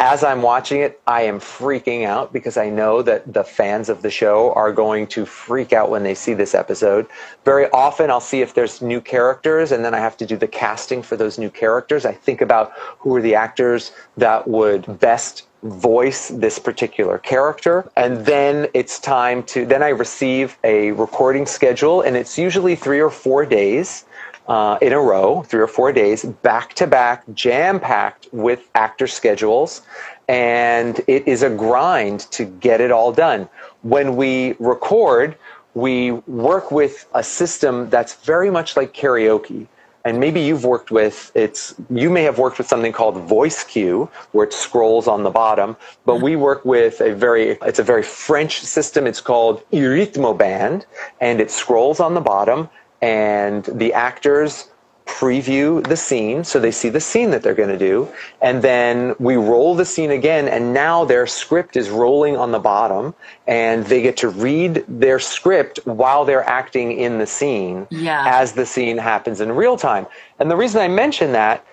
As I'm watching it, I am freaking out because I know that the fans of the show are going to freak out when they see this episode. Very often, I'll see if there's new characters, and then I have to do the casting for those new characters. I think about who are the actors that would best voice this particular character. And then it's time to, then I receive a recording schedule, and it's usually three or four days. Uh, in a row, three or four days, back to back, jam packed with actor schedules. And it is a grind to get it all done. When we record, we work with a system that's very much like karaoke and maybe you've worked with it's you may have worked with something called VoiceQ where it scrolls on the bottom. But mm-hmm. we work with a very it's a very french system. It's called Eurythmoband and it scrolls on the bottom. And the actors preview the scene so they see the scene that they're going to do and then we roll the scene again and now their script is rolling on the bottom and they get to read their script while they're acting in the scene Yeah. as the scene happens in real time and the reason i mention that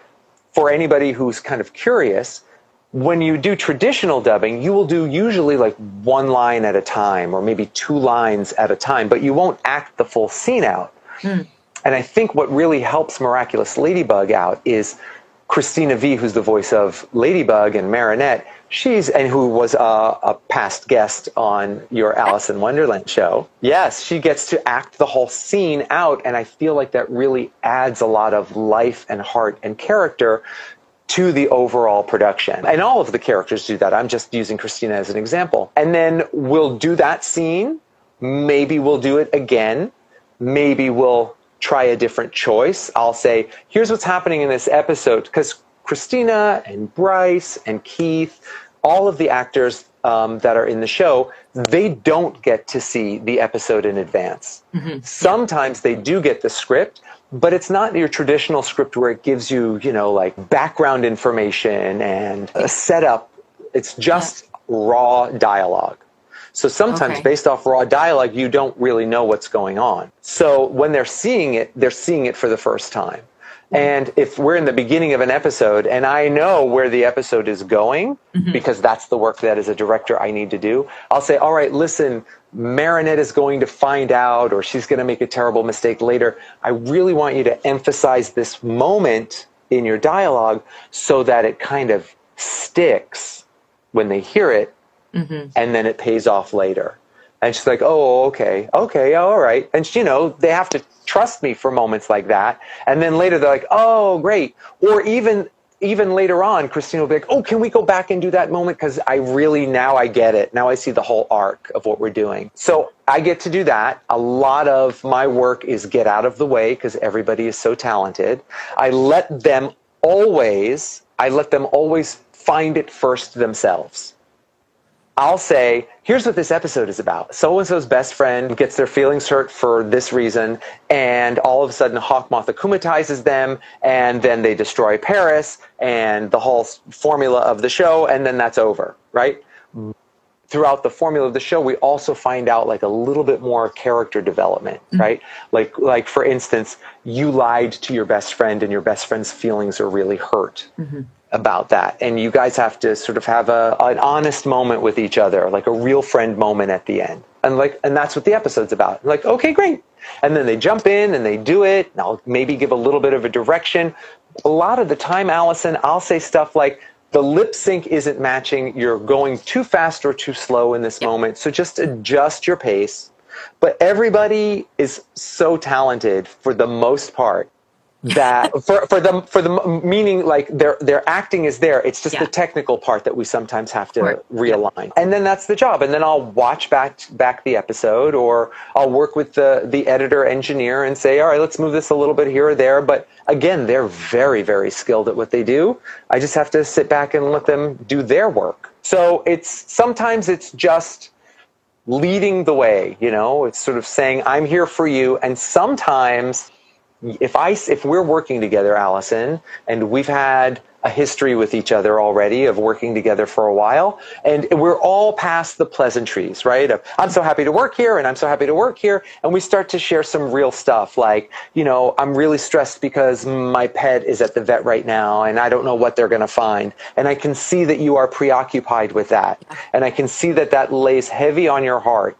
for anybody who's kind of curious when you do traditional dubbing, you will do usually like one line at a time or maybe two lines at a time, but you won't act the full scene out. Hmm. And I think what really helps Miraculous Ladybug out is Cristina Vee, who's the voice of Ladybug and Marinette. She's and who was a, a past guest on your Alice in Wonderland show. Yes, she gets to act the whole scene out, and I feel like that really adds a lot of life and heart and character to the overall production. And all of the characters do that. I'm just using Cristina as an example. And then we'll do that scene. Maybe we'll do it again. Maybe we'll try a different choice. I'll say, here's what's happening in this episode. Because Cristina and Bryce and Keith, all of the actors um, that are in the show, they don't get to see the episode in advance. Sometimes they do get the script, but it's not your traditional script where it gives you, you know, like background information and a setup. It's just raw dialogue. So sometimes, Okay. based off raw dialogue, you don't really know what's going on. So when they're seeing it, they're seeing it for the first time. And if we're in the beginning of an episode and I know where the episode is going, mm-hmm. because that's the work that as a director I need to do, I'll say, all right, listen, Marinette is going to find out or she's going to make a terrible mistake later. I really want you to emphasize this moment in your dialogue so that it kind of sticks when they hear it Mm-hmm. and then it pays off later. And she's like, oh, okay, okay, all right. And, you know, they have to trust me for moments like that. And then later they're like, oh, great. Or even, even later on, Cristina will be like, oh, can we go back and do that moment? Because I really, now I get it. Now I see the whole arc of what we're doing. So I get to do that. A lot of my work is get out of the way because everybody is so talented. I let them always, I let them always find it first themselves. I'll say, here's what this episode is about. So and so's best friend gets their feelings hurt for this reason, and all of a sudden hawk Hawkmoth akumatizes them, and then they destroy Paris, and the whole formula of the show, and then that's over, right? Throughout the formula of the show, we also find out like a little bit more character development, mm-hmm. right? Like, like for instance, you lied to your best friend, and your best friend's feelings are really hurt mm-hmm. About that. And you guys have to sort of have a, an honest moment with each other like a real friend moment at the end. And like and that's what the episode's about. Like okay great. And then they jump in and they do it. And i'll maybe give a little bit of a direction. A lot of the time allison i'll say stuff like the lip sync isn't matching. You're going too fast or too slow in this moment. So just adjust your pace. But everybody is so talented for the most part that for for them for the meaning like their their acting is there. It's just Yeah. the technical part that we sometimes have to realign. And then that's the job. And then I'll watch back back the episode or I'll work with the the editor engineer and say all right let's move this a little bit here or there. But again they're very very skilled at what they do. I just have to sit back and let them do their work. So it's sometimes it's just leading the way you know? It's sort of saying i'm here for you. And sometimes if i if we're working together allison and we've had a history with each other already of working together for a while and we're all past the pleasantries right of, i'm so happy to work here and i'm so happy to work here and we start to share some real stuff like you know i'm really stressed because my pet is at the vet right now and i don't know what they're going to find and i can see that you are preoccupied with that and i can see that that lays heavy on your heart.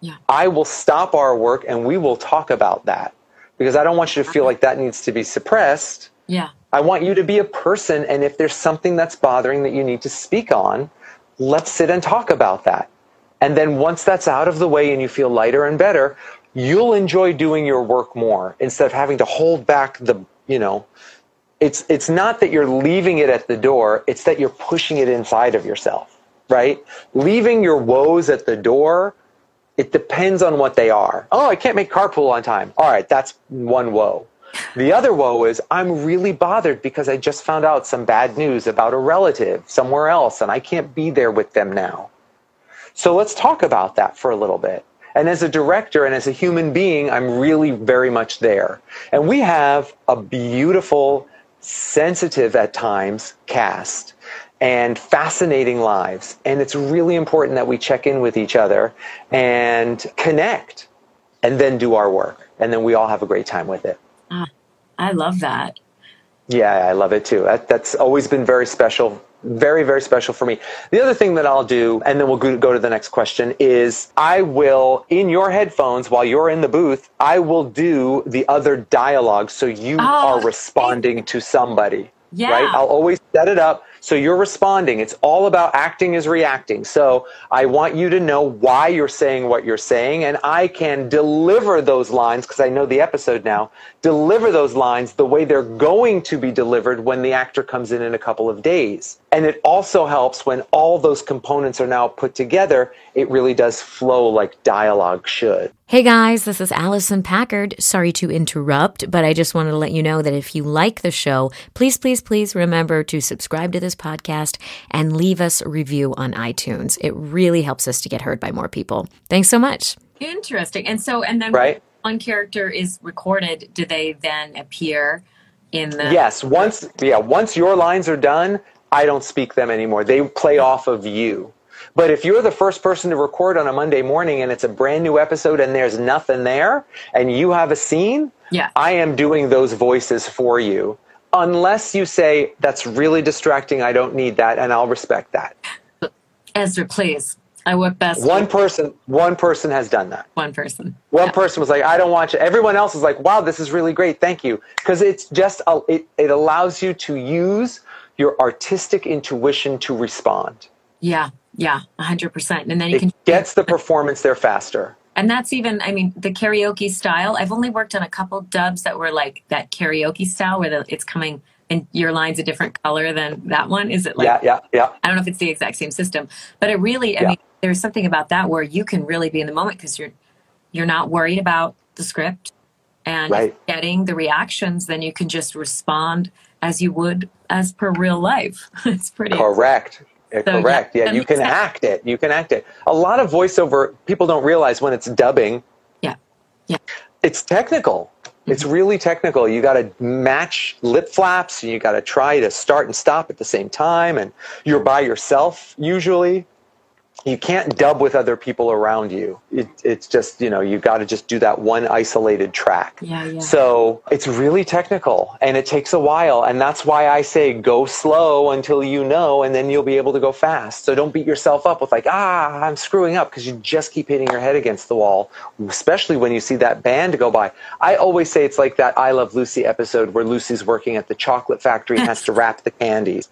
Yeah. I will stop our work and we will talk about that because I don't want you to feel like that needs to be suppressed. Yeah. I want you to be a person, and if there's something that's bothering that you need to speak on, let's sit and talk about that. And then once that's out of the way and you feel lighter and better, you'll enjoy doing your work more instead of having to hold back the, you know, it's it's not that you're leaving it at the door, it's that you're pushing it inside of yourself, right? Leaving your woes at the door, it depends on what they are. Oh, I can't make carpool on time. All right, that's one woe. The other woe is I'm really bothered because I just found out some bad news about a relative somewhere else and I can't be there with them now. So let's talk about that for a little bit. And as a director and as a human being, I'm really very much there. And we have a beautiful, sensitive at times cast and fascinating lives. And it's really important that we check in with each other and connect and then do our work. And then we all have a great time with it. Ah, I love that. Yeah, I love it too. That, that's always been very special very very special for me the other thing that i'll do and then we'll go to the next question is i will in your headphones while you're in the booth i will do the other dialogue so you oh, are responding to somebody yeah. right i'll always set it up so you're responding. It's all about acting is reacting. So I want you to know why you're saying what you're saying, and I can deliver those lines because I know the episode now. Deliver those lines the way they're going to be delivered when the actor comes in in a couple of days. And it also helps when all those components are now put together, it really does flow like dialogue should. Hey guys, this is Allison Packard. Sorry to interrupt, but I just wanted to let you know that if you like the show, please, please, please remember to subscribe to this podcast and leave us a review on iTunes. It really helps us to get heard by more people. Thanks so much. Interesting. And so, and then right? one character is recorded, do they then appear in the. Yes. Once, yeah, once your lines are done, I don't speak them anymore. They play off of you. But if you're the first person to record on a Monday morning and it's a brand new episode and there's nothing there and you have a scene, yeah. I am doing those voices for you. Unless you say, that's really distracting, I don't need that, and I'll respect that. Ezra, please. I work best. One person, one person has done that. One person. One yeah. person was like, "I don't watch it." Everyone else is like, "Wow, this is really great, thank you," because it's just it, it allows you to use your artistic intuition to respond. Yeah, yeah, 100%. And then you it can gets the performance there faster. And that's even, I mean, the karaoke style. I've only worked on a couple dubs that were like that karaoke style where the, it's coming and your line's a different color than that one. Is it like, yeah, yeah, yeah. I don't know if it's the exact same system, but it really, I yeah. mean, there's something about that where you can really be in the moment because you're, you're not worried about the script and right. getting the reactions. Then you can just respond as you would as per real life. it's pretty correct. So, Correct. Yeah, yeah you can act it. You can act it. A lot of voiceover people don't realize when it's dubbing. Yeah. Yeah. It's technical. Mm-hmm. It's really technical. You got to match lip flaps and you got to try to start and stop at the same time and you're by yourself usually you can't dub with other people around you. It, it's just, you know, you got to just do that one isolated track. Yeah, yeah. So it's really technical and it takes a while. And that's why I say go slow until you know, and then you'll be able to go fast. So don't beat yourself up with like, ah, I'm screwing up because you just keep hitting your head against the wall, especially when you see that band go by. I always say it's like that I Love Lucy episode where Lucy's working at the chocolate factory and has to wrap the candies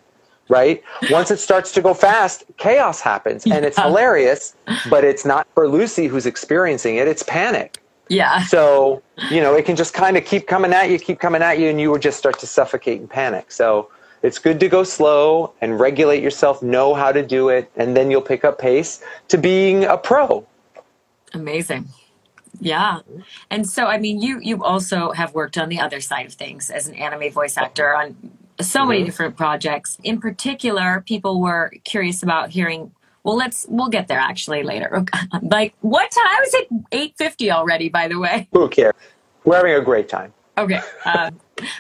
right? Once it starts to go fast, chaos happens and it's hilarious, but it's not for Lucy who's experiencing it, it's panic. Yeah. So, you know, it can just kind of keep coming at you, keep coming at you, and you will just start to suffocate and panic. So it's good to go slow and regulate yourself, know how to do it, and then you'll pick up pace to being a pro. Amazing. Yeah. And so I mean you you also have worked on the other side of things as an anime voice actor on so mm-hmm. many different projects. In particular, people were curious about hearing. Well, let's we'll get there actually later. like what time? was it eight fifty already. By the way, who cares? We're having a great time. Okay. Uh,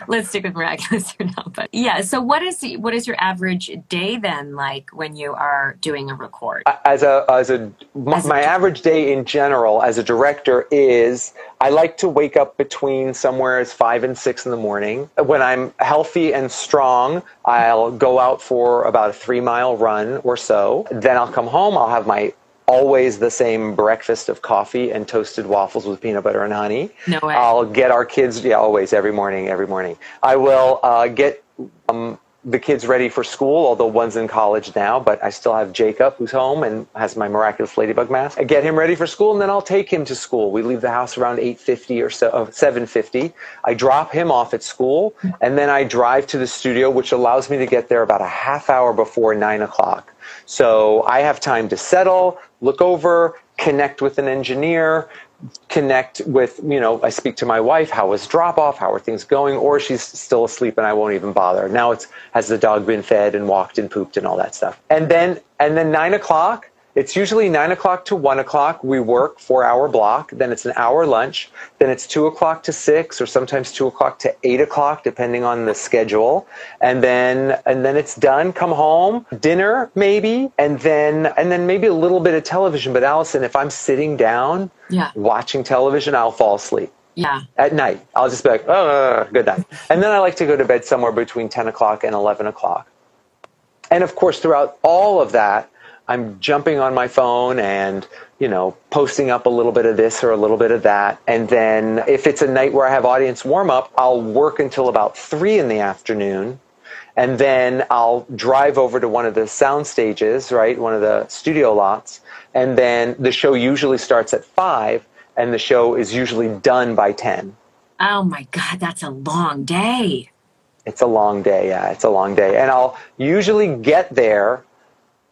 let's stick with miraculous or not. But yeah, so what is the, what is your average day then like when you are doing a record? As a as a my, as a, my average day in general as a director is I like to wake up between somewhere as five and six in the morning. When I'm healthy and strong, I'll go out for about a three mile run or so. Then I'll come home. I'll have my always the same breakfast of coffee and toasted waffles with peanut butter and honey. No way. I'll get our kids, yeah, always, every morning, every morning. I will uh, get um, the kids ready for school, although one's in college now, but I still have Jacob who's home and has my miraculous ladybug mask. I get him ready for school and then I'll take him to school. We leave the house around 8.50 or so, uh, 7.50. I drop him off at school and then I drive to the studio, which allows me to get there about a half hour before nine o'clock. So I have time to settle, look over, connect with an engineer, connect with, you know, I speak to my wife, how was drop off, how are things going, or she's still asleep and I won't even bother. Now it's, has the dog been fed and walked and pooped and all that stuff. And then, and then nine o'clock, it's usually nine o'clock to one o'clock. We work four hour block. Then it's an hour lunch. Then it's two o'clock to six, or sometimes two o'clock to eight o'clock, depending on the schedule. And then and then it's done. Come home, dinner maybe, and then and then maybe a little bit of television. But Allison, if I'm sitting down Yeah. watching television, I'll fall asleep Yeah. at night. I'll just be like, oh, good night. And then I like to go to bed somewhere between 10 o'clock and 11 o'clock. And of course, throughout all of that, I'm jumping on my phone and, you know, posting up a little bit of this or a little bit of that. And then if it's a night where I have audience warm up, I'll work until about three in the afternoon. And then I'll drive over to one of the sound stages, right? One of the studio lots. And then the show usually starts at five and the show is usually done by 10. Oh my God, that's a long day. It's a long day, yeah, it's a long day. And I'll usually get there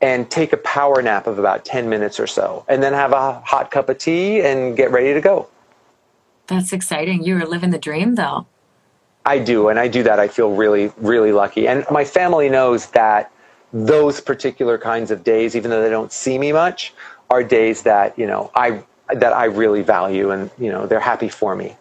and take a power nap of about 10 minutes or so, and then have a hot cup of tea and get ready to go. That's exciting. You are living the dream though. I do, and I do that. I feel really, really lucky. And my family knows that those particular kinds of days, even though they don't see me much, are days that, you know, I that I really value and, you know, they're happy for me.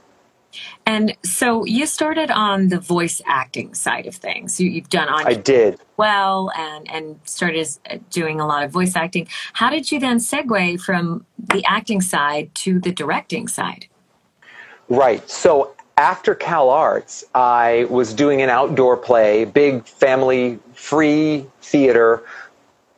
And so you started on the voice acting side of things. You, you've done on I did. well and and started uh, doing a lot of voice acting. How did you then segue from the acting side to the directing side? Right. So after Cal Arts, I was doing an outdoor play, big family free theater,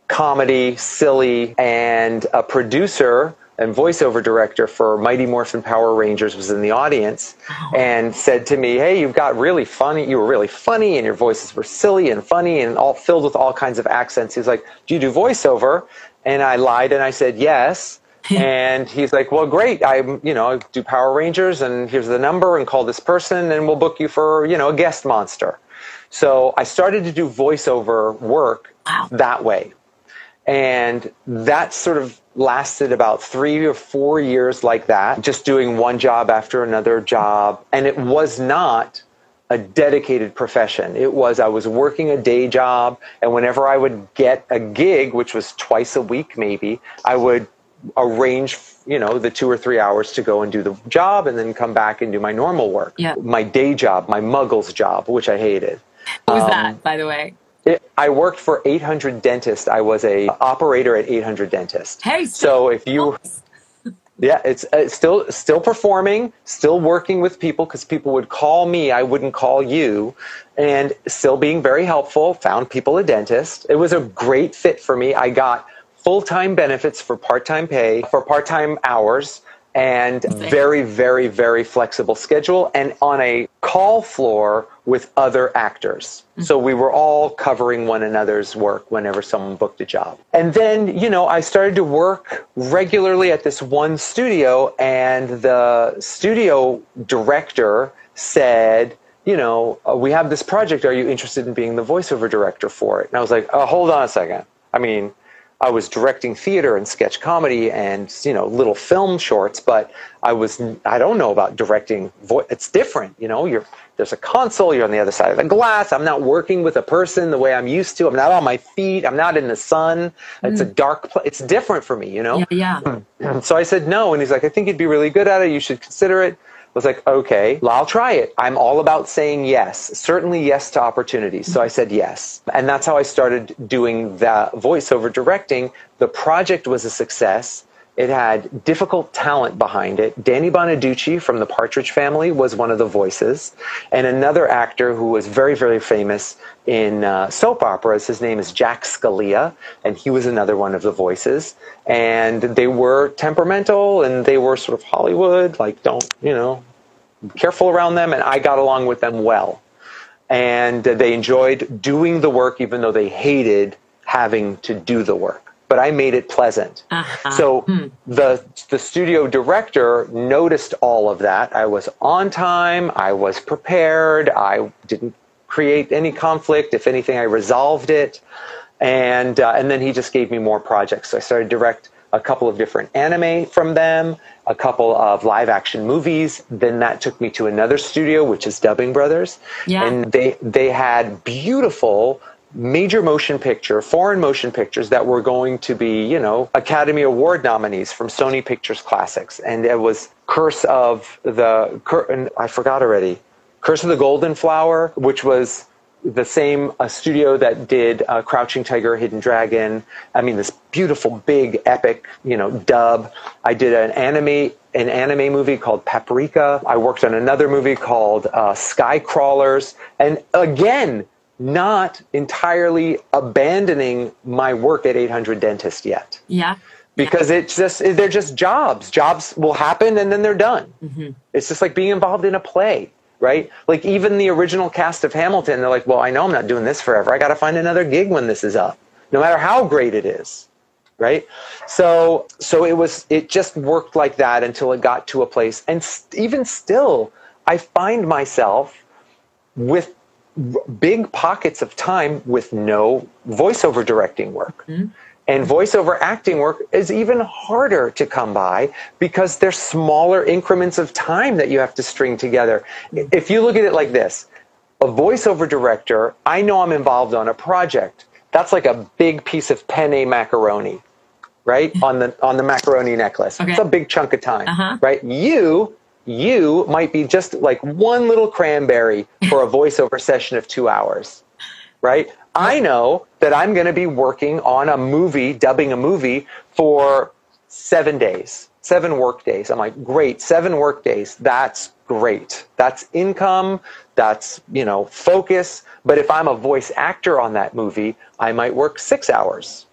comedy, silly, and a producer and voiceover director for Mighty Morphin Power Rangers was in the audience oh. and said to me, Hey, you've got really funny, you were really funny, and your voices were silly and funny and all filled with all kinds of accents. He's like, Do you do voiceover? And I lied and I said, Yes. and he's like, "Well, great. I, you know, I do Power Rangers, and here's the number, and call this person, and we'll book you for, you know, a guest monster." So I started to do voiceover work Wow. that way, and that sort of lasted about three or four years like that, just doing one job after another job, and it was not a dedicated profession. It was I was working a day job, and whenever I would get a gig, which was twice a week maybe, I would arrange you know the two or three hours to go and do the job and then come back and do my normal work Yeah. my day job my muggles job which i hated What was Um, that, by the way? It, i worked for 800 dentist i was a operator at 800 dentist Hey, so if you yeah it's, it's still still performing still working with people because people would call me. I wouldn't call you. And still being very helpful found people a dentist. It was a great fit for me. I got full-time benefits for part-time pay for part-time hours and very very very flexible schedule and on a call floor with other actors. So we were all covering one another's work whenever someone booked a job. And then you know i started to work regularly at this one studio and the studio director said you know uh, we have this project. Are you interested in being the voiceover director for it? And i was like oh, hold on a second. I mean I was directing theater and sketch comedy and you know little film shorts, but I was I don't know about directing. Vo- it's different, you know. You're there's a console. You're on the other side of the glass. I'm not working with a person the way I'm used to. I'm not on my feet. I'm not in the sun. It's a mm. dark. Pl- it's different for me, you know. Yeah, yeah. So I said no, and he's like, I think you'd be really good at it. You should consider it. Was like, okay, well, I'll try it. I'm all about saying yes, certainly yes to opportunities. So I said yes. And that's how I started doing the voiceover directing. The project was a success. It had difficult talent behind it. Danny Bonaducci from the Partridge Family was one of the voices, and another actor who was very, very famous in uh, soap operas. His name is Jack Scalia, and he was another one of the voices. And they were temperamental, and they were sort of Hollywood, like don't you know, careful around them. And I got along with them well. and they enjoyed doing the work even though they hated having to do the work but I made it pleasant. Uh-huh. So hmm. the the studio director noticed all of that. I was on time. I was prepared. I didn't create any conflict. If anything, I resolved it, and uh, and then he just gave me more projects. So I started direct a couple of different anime from them, a couple of live action movies. Then that took me to another studio, which is Dubbing Brothers, yeah. and they they had beautiful major motion picture, foreign motion pictures that were going to be, you know, Academy Award nominees from Sony Pictures Classics. And it was Curse of the, I forgot already, Curse of the Golden Flower, which was the same uh, studio that did uh, Crouching Tiger, Hidden Dragon. I mean, this beautiful, big, epic, you know, dub. I did an anime, an anime movie called Paprika. I worked on another movie called uh, Sky Crawlers, and again, not entirely abandoning my work at 800 Dentist yet. Yeah. Because yeah. it's just, they're just jobs. Jobs will happen and then they're done. Mm-hmm. It's just like being involved in a play, right? Like even the original cast of Hamilton, they're like, well, I know I'm not doing this forever. I got to find another gig when this is up, no matter how great it is. Right. So, so it was, it just worked like that until it got to a place. And st- even still, I find myself with big pockets of time with no voiceover directing work. Mm-hmm. And voiceover acting work is even harder to come by because there's smaller increments of time that you have to string together. If you look at it like this, a voiceover director, I know I'm involved on a project. That's like a big piece of penne macaroni, right? on the on the macaroni necklace. Okay. It's a big chunk of time, uh-huh. right? You you might be just like one little cranberry for a voiceover session of two hours, right? I know that I'm going to be working on a movie, dubbing a movie for seven days, seven work days. I'm like, great, seven work days. That's great. That's income. That's, you know, focus. But if I'm a voice actor on that movie, I might work six hours,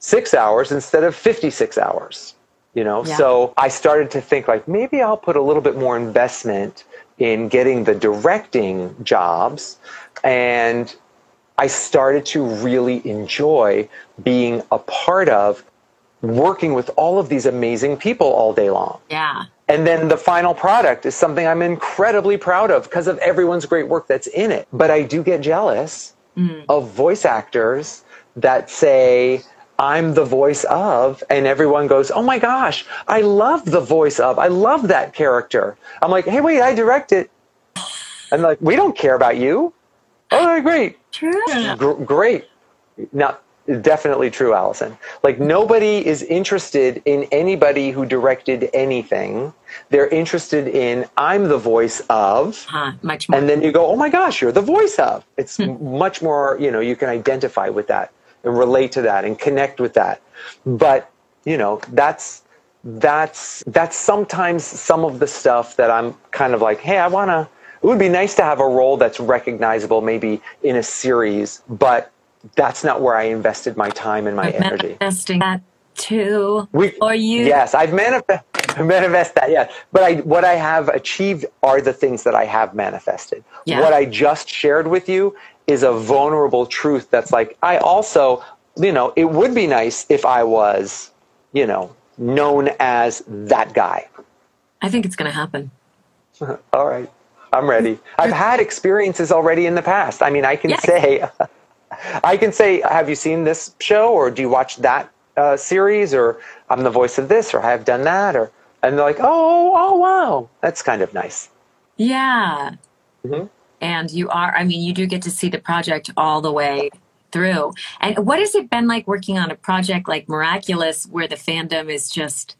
six hours instead of 56 hours you know? Yeah. so i started to think like maybe i'll put a little bit more investment in getting the directing jobs. And i started to really enjoy being a part of working with all of these amazing people all day long. Yeah. And then the final product is something i'm incredibly proud of because of everyone's great work that's in it. But i do get jealous mm. of voice actors that say I'm the voice of, and everyone goes, Oh my gosh, I love the voice of. I love that character. I'm like, Hey, wait, I direct it. And like, we don't care about you. Oh, great. True. G- great. Now, definitely true, Allison. Like, nobody is interested in anybody who directed anything. They're interested in, I'm the voice of. Uh, much more. And then you go, oh my gosh, you're the voice of. It's hmm. much more, you know, you can identify with that and relate to that and connect with that. But, you know, that's that's that's sometimes some of the stuff that I'm kind of like, hey, I want to it would be nice to have a role that's recognizable maybe in a series, but that's not where I invested my time and my I'm energy. Manifesting that too. We, for you. Yes, I've manifest manifest that, yeah. But I what I have achieved are the things that I have manifested. Yeah. What I just shared with you is a vulnerable truth that's like, I also, you know, it would be nice if I was, you know, known as that guy. I think it's going to happen. All right. I'm ready. I've had experiences already in the past. I mean, I can yes. say, I can say, have you seen this show or do you watch that uh, series or I'm the voice of this or I have done that or, and they're like, oh, oh, wow. That's kind of nice. Yeah. Mm-hmm and you are i mean you do get to see the project all the way through. And what has it been like working on a project like miraculous where the fandom is just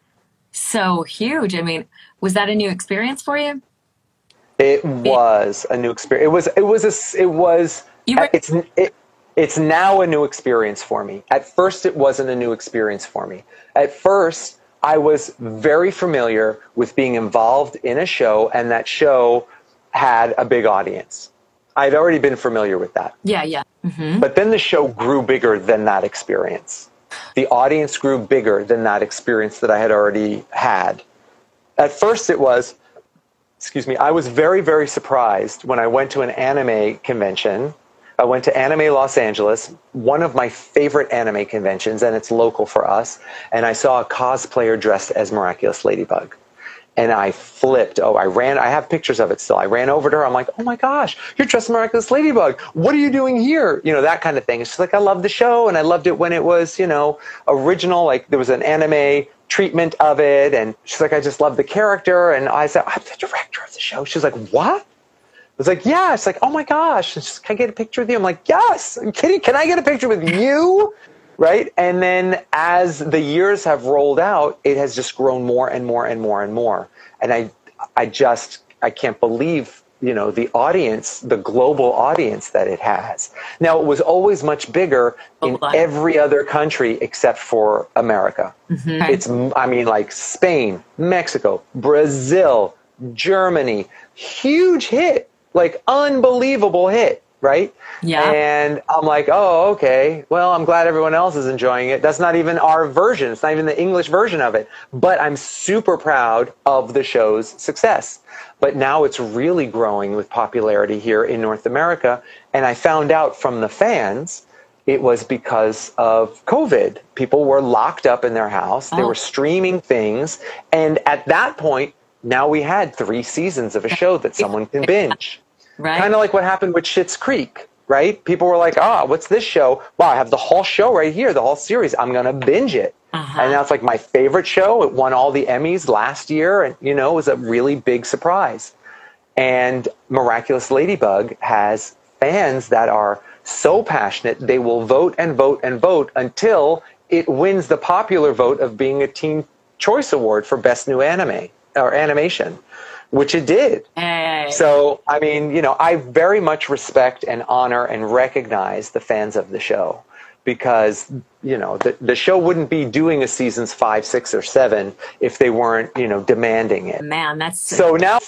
so huge? I mean was that a new experience for you? It was a new experience it was it was a it was were- it's it, it's now a new experience for me. At first it wasn't a new experience for me. At first i was very familiar with being involved in a show and that show had a big audience. I'd already been familiar with that. Yeah, yeah. Mm-hmm. But then the show grew bigger than that experience. The audience grew bigger than that experience that I had already had. At first, it was excuse me, I was very, very surprised when I went to an anime convention. I went to Anime Los Angeles, one of my favorite anime conventions, and it's local for us. And I saw a cosplayer dressed as Miraculous Ladybug. And I flipped. Oh, I ran. I have pictures of it still. I ran over to her. I'm like, oh my gosh, you're dressed as Miraculous Ladybug. What are you doing here? You know, that kind of thing. She's like, I love the show. And I loved it when it was, you know, original. Like there was an anime treatment of it. And she's like, I just love the character. And I said, I'm the director of the show. She's like, what? I was like, yeah. It's like, oh my gosh. She's, can I get a picture with you? I'm like, yes. Kidding. Can I get a picture with you? Right? And then as the years have rolled out, it has just grown more and more and more and more. And I, I just, I can't believe, you know, the audience, the global audience that it has. Now, it was always much bigger in every other country except for America. Mm-hmm. It's, I mean, like Spain, Mexico, Brazil, Germany, huge hit, like unbelievable hit right? Yeah. And I'm like, oh, okay. Well, I'm glad everyone else is enjoying it. That's not even our version. It's not even the English version of it. But I'm super proud of the show's success. But now it's really growing with popularity here in North America. And I found out from the fans it was because of COVID. People were locked up in their house. They oh. were streaming things. And at that point, now we had three seasons of a show that someone can binge. Right. Kind of like what happened with Schitt's Creek, right? People were like, ah, what's this show? Wow, I have the whole show right here, the whole series. I'm going to binge it. Uh-huh. And that's like my favorite show. It won all the Emmys last year and, you know, it was a really big surprise. And Miraculous Ladybug has fans that are so passionate, they will vote and vote and vote until it wins the popular vote of being a Teen Choice Award for Best New Anime or Animation which it did. Hey. So, I mean, you know, I very much respect and honor and recognize the fans of the show because, you know, the, the show wouldn't be doing a seasons five, six, or seven if they weren't, you know, demanding it. Man, that's so now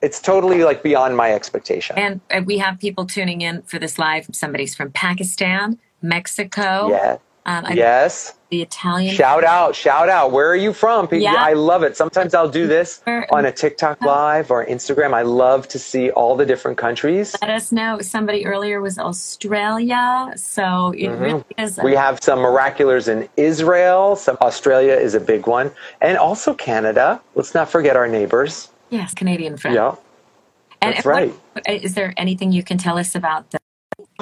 it's totally like beyond my expectation. And we have people tuning in for this live. Somebody's from Pakistan, Mexico. Yeah. Um, yes. The Italian. Shout out, shout out. Where are you from? Yeah. I love it. Sometimes I'll do this on a TikTok live or Instagram. I love to see all the different countries. Let us know. Somebody earlier was Australia. So it mm-hmm. really is. we have some miraculous in Israel. Some Australia is a big one. And also Canada. Let's not forget our neighbors. Yes, Canadian friends. Yeah. And That's right. What, is there anything you can tell us about the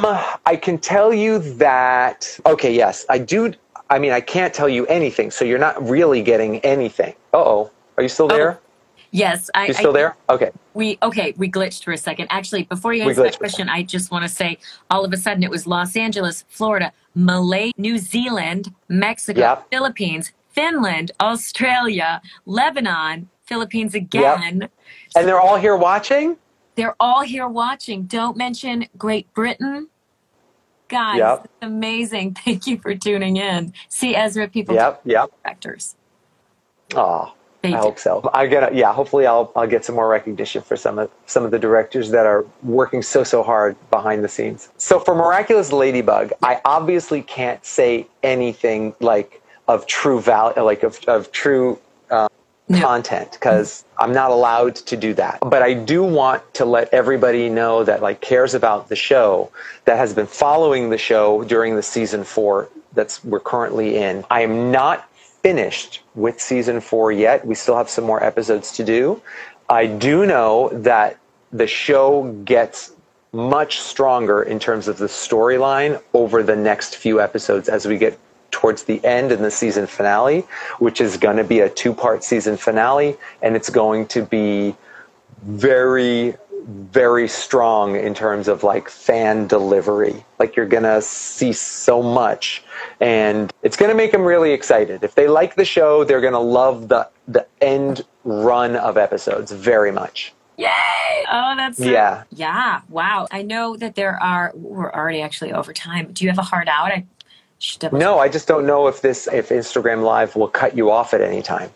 I can tell you that, okay, yes, I do. I mean, I can't tell you anything, so you're not really getting anything. Uh oh. Are you still there? Oh, yes. I, you still I, there? Okay. We, okay, we glitched for a second. Actually, before you answer that question, I just want to say all of a sudden it was Los Angeles, Florida, Malay, New Zealand, Mexico, yep. Philippines, Finland, Australia, Lebanon, Philippines again. Yep. And they're all here watching? They're all here watching. Don't mention Great Britain. Guys, yep. amazing. Thank you for tuning in. See Ezra, people yep, yep. directors. Oh, I hope so. I get yeah. Hopefully, I'll I'll get some more recognition for some of some of the directors that are working so so hard behind the scenes. So for Miraculous Ladybug, I obviously can't say anything like of true value, like of of true no. content because I'm not allowed to do that. But I do want to let everybody know that like cares about the show that has been following the show during the season 4 that's we're currently in. I am not finished with season 4 yet. We still have some more episodes to do. I do know that the show gets much stronger in terms of the storyline over the next few episodes as we get towards the end in the season finale, which is going to be a two part season finale. And it's going to be very, very strong in terms of like fan delivery. Like you're going to see so much. And it's going to make them really excited. If they like the show, they're going to love the, the end run of episodes very much. Yay! Oh, that's so, yeah, yeah. Wow. I know that there are. We're already actually over time. Do you have a hard out? I no, I just don't know if this if Instagram Live will cut you off at any time.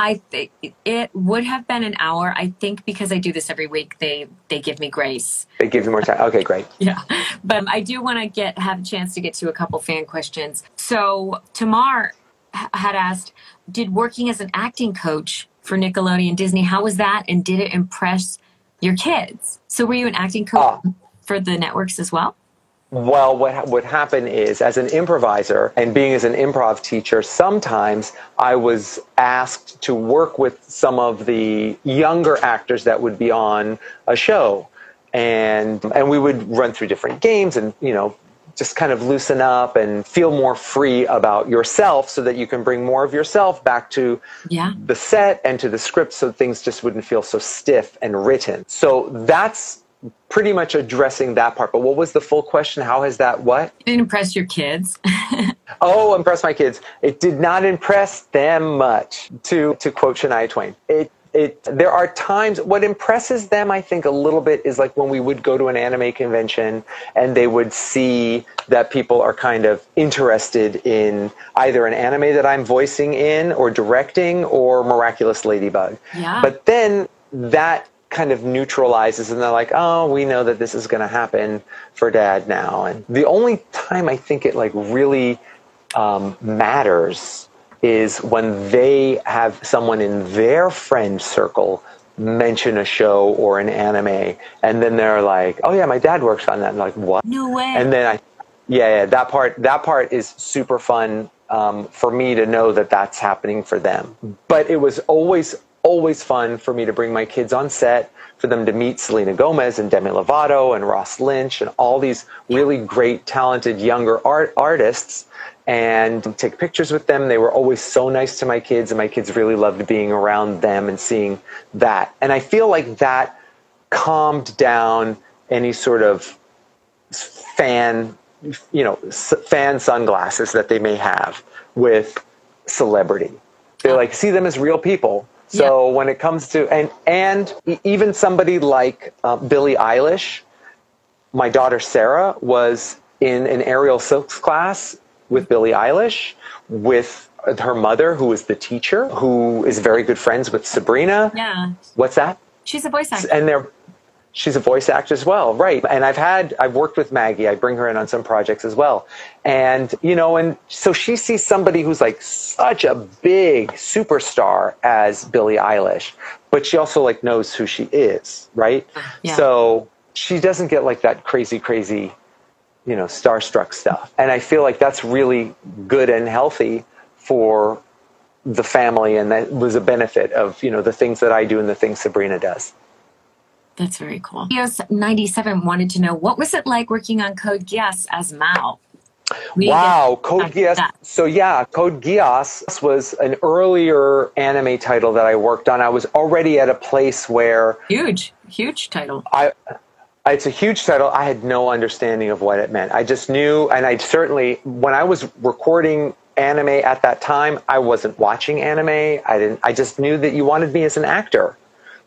I think it would have been an hour. I think because I do this every week, they they give me grace. They give you more time. Okay, great. yeah, but I do want to get have a chance to get to a couple fan questions. So Tamar had asked, did working as an acting coach for Nickelodeon Disney. How was that? And did it impress your kids? So were you an acting coach uh, for the networks as well? Well, what would happen is, as an improviser and being as an improv teacher, sometimes I was asked to work with some of the younger actors that would be on a show, and and we would run through different games and you know just kind of loosen up and feel more free about yourself so that you can bring more of yourself back to yeah. the set and to the script so things just wouldn't feel so stiff and written. So that's pretty much addressing that part. But what was the full question? How has that what? It didn't impress your kids. oh, impress my kids. It did not impress them much. To to quote Shania Twain, it it there are times what impresses them i think a little bit is like when we would go to an anime convention and they would see that people are kind of interested in either an anime that i'm voicing in or directing or miraculous ladybug yeah. but then that kind of neutralizes and they're like, oh, we know that this is going to happen for dad now. And the only time I think it like really um, matters is when they have someone in their friend circle mention a show or an anime and then they're like, oh yeah, my dad works on that. And like, what? No way. And then I, yeah, yeah, that part, that part is super fun um, for me to know that that's happening for them. But it was always always fun for me to bring my kids on set, for them to meet Selena Gomez and Demi Lovato and Ross Lynch and all these really great, talented younger art artists and take pictures with them. They were always so nice to my kids, and my kids really loved being around them and seeing that. And I feel like that calmed down any sort of fan, you know, fan sunglasses that they may have with celebrity. They like see them as real people so yeah. when it comes to and and even somebody like uh, Billie Eilish, my daughter Sarah was in an aerial silks class with Billie Eilish with her mother who is the teacher who is very good friends with Sabrina. Yeah. What's that? She's a voice actor. And they're she's a voice actor as well, right? And I've had I've worked with Maggie. I bring her in on some projects as well, and you know, and so she sees somebody who's like such a big superstar as Billie Eilish, but she also like knows who she is, right? Yeah. So she doesn't get like that crazy, crazy, you know, starstruck stuff, and I feel like that's really good and healthy for the family, and that was a benefit of you know the things that I do and the things Sabrina does. That's very cool. EOS 97 wanted to know what was it like working on Code Geass as Mao? We wow, Code Geass. So yeah, Code Geass was an earlier anime title that I worked on. I was already at a place where huge, huge title. I it's a huge title. I had no understanding of what it meant. I just knew, and I certainly, when I was recording anime at that time, I wasn't watching anime. I didn't. I just knew that you wanted me as an actor.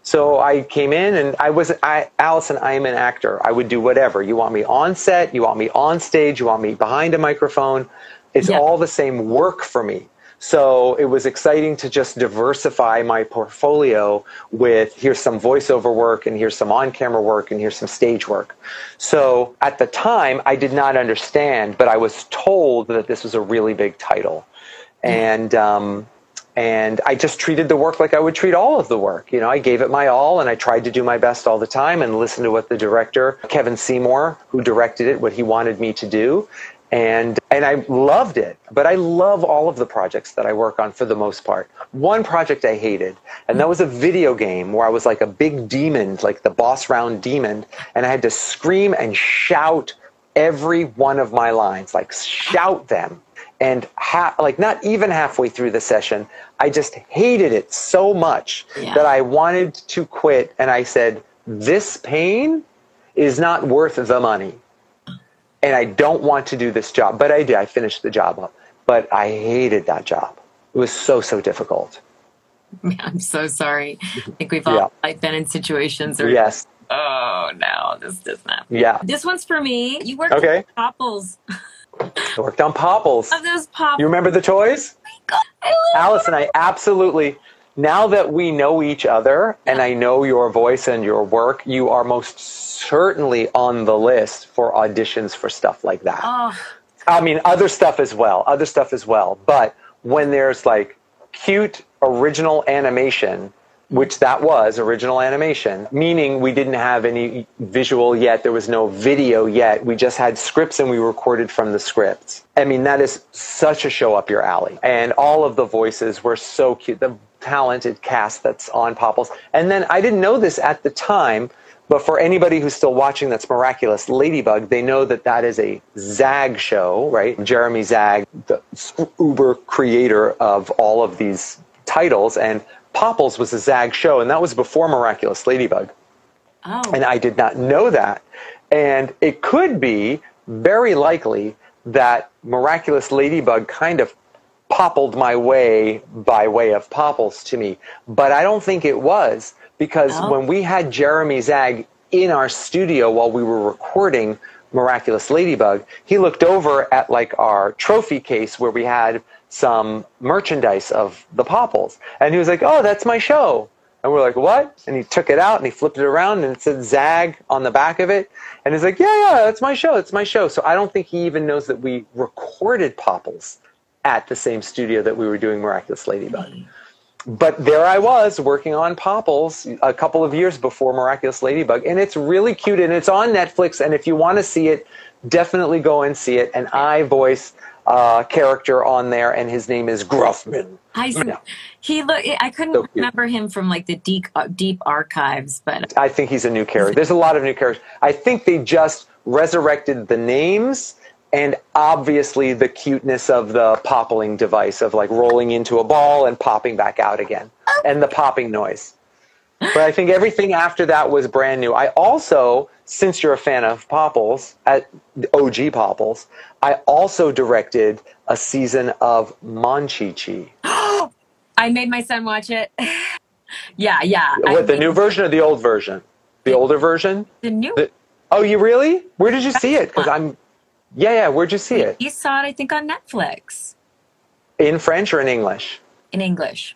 So I came in and I was, I, Allison, I am an actor. I would do whatever. You want me on set, you want me on stage, you want me behind a microphone. It's yeah. all the same work for me. So it was exciting to just diversify my portfolio with here's some voiceover work and here's some on camera work and here's some stage work. So at the time, I did not understand, but I was told that this was a really big title. And, um, and I just treated the work like I would treat all of the work. You know, I gave it my all and I tried to do my best all the time and listen to what the director, Kevin Seymour, who directed it, what he wanted me to do. And, and I loved it, but I love all of the projects that I work on for the most part. One project I hated, and that was a video game where I was like a big demon, like the boss round demon, and I had to scream and shout every one of my lines, like shout them and ha- like not even halfway through the session i just hated it so much yeah. that i wanted to quit and i said this pain is not worth the money and i don't want to do this job. But i did i finished the job up but i hated that job. It was so so difficult. I'm so sorry. I think we've all yeah. like been in situations where yes. Oh no this does not. Yeah. This one's for me. You work okay. couples I worked on Popples. Of those Popples. You remember the toys? Oh God, I love Allison, I absolutely. Now that we know each other and I know your voice and your work, you are most certainly on the list for auditions for stuff like that. Oh. I mean, other stuff as well, other stuff as well. But when there's like cute original animation, which that was original animation, meaning we didn't have any visual yet, there was no video yet. We just had scripts and we recorded from the scripts. I mean, that is such a show up your alley. And all of the voices were so cute. The talented cast that's on Popples. And then I didn't know this at the time, but for anybody who's still watching that's Miraculous Ladybug, they know that that is a Zag show, right? Jeremy Zag, the uber creator of all of these titles, and Popples was a Zag show, and that was before Miraculous Ladybug. Oh. And I did not know that. And it could be very likely that Miraculous Ladybug kind of poppled my way by way of Popples to me. But I don't think it was because Oh. when we had Jeremy Zag in our studio while we were recording Miraculous Ladybug, he looked over at like our trophy case where we had some merchandise of the Popples. And he was like, Oh, that's my show. And we're like, What? And he took it out and he flipped it around and it said Zag on the back of it. And he's like, Yeah, yeah, that's my show. It's my show. So I don't think he even knows that we recorded Popples at the same studio that we were doing Miraculous Ladybug but there I was working on Popples a couple of years before Miraculous Ladybug, and it's really cute, and it's on Netflix. And if you want to see it, definitely go and see it. And I voice a character on there, and his name is Gruffman. I see. Yeah. he look. I couldn't So remember him from like the deep uh, deep archives, but I think he's a new character. There's a lot of new characters. I think they just resurrected the names and obviously the cuteness of the poppling device of like rolling into a ball and popping back out again and the popping noise. But I think everything after that was brand new. I also, since you're a fan of Popples, at OG Popples, I also directed a season of Monchichi. I made my son watch it. yeah, yeah. What, the new version or the old version? The older version? the new. The- oh, you really? Where did you see it? Because I'm, yeah, yeah. Where'd you see it? You saw it, I think, on Netflix In French or in English? in English.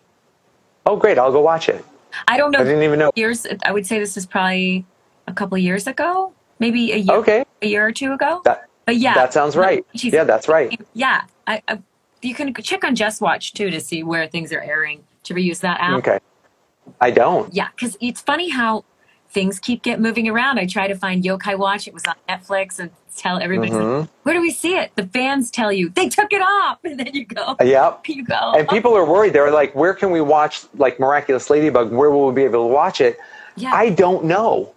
Oh, great. I'll go watch it. I don't know. I didn't even know. Years. I would say this is probably a couple years ago, maybe a year, Okay. a year or two ago. That, but yeah, that sounds right. She's- Yeah, that's right. Yeah, I, I, you can check on JustWatch too to see where things are airing. To reuse that app. Okay. I don't. Yeah, because it's funny how things keep get moving around. I try to find Yokai Watch. It was on Netflix and tell everybody, Mhm. where do we see it? The fans tell you they took it off, and then you go, Yep. you go. And people are worried. They're like, where can we watch like Miraculous Ladybug? Where will we be able to watch it? yeah, I don't know.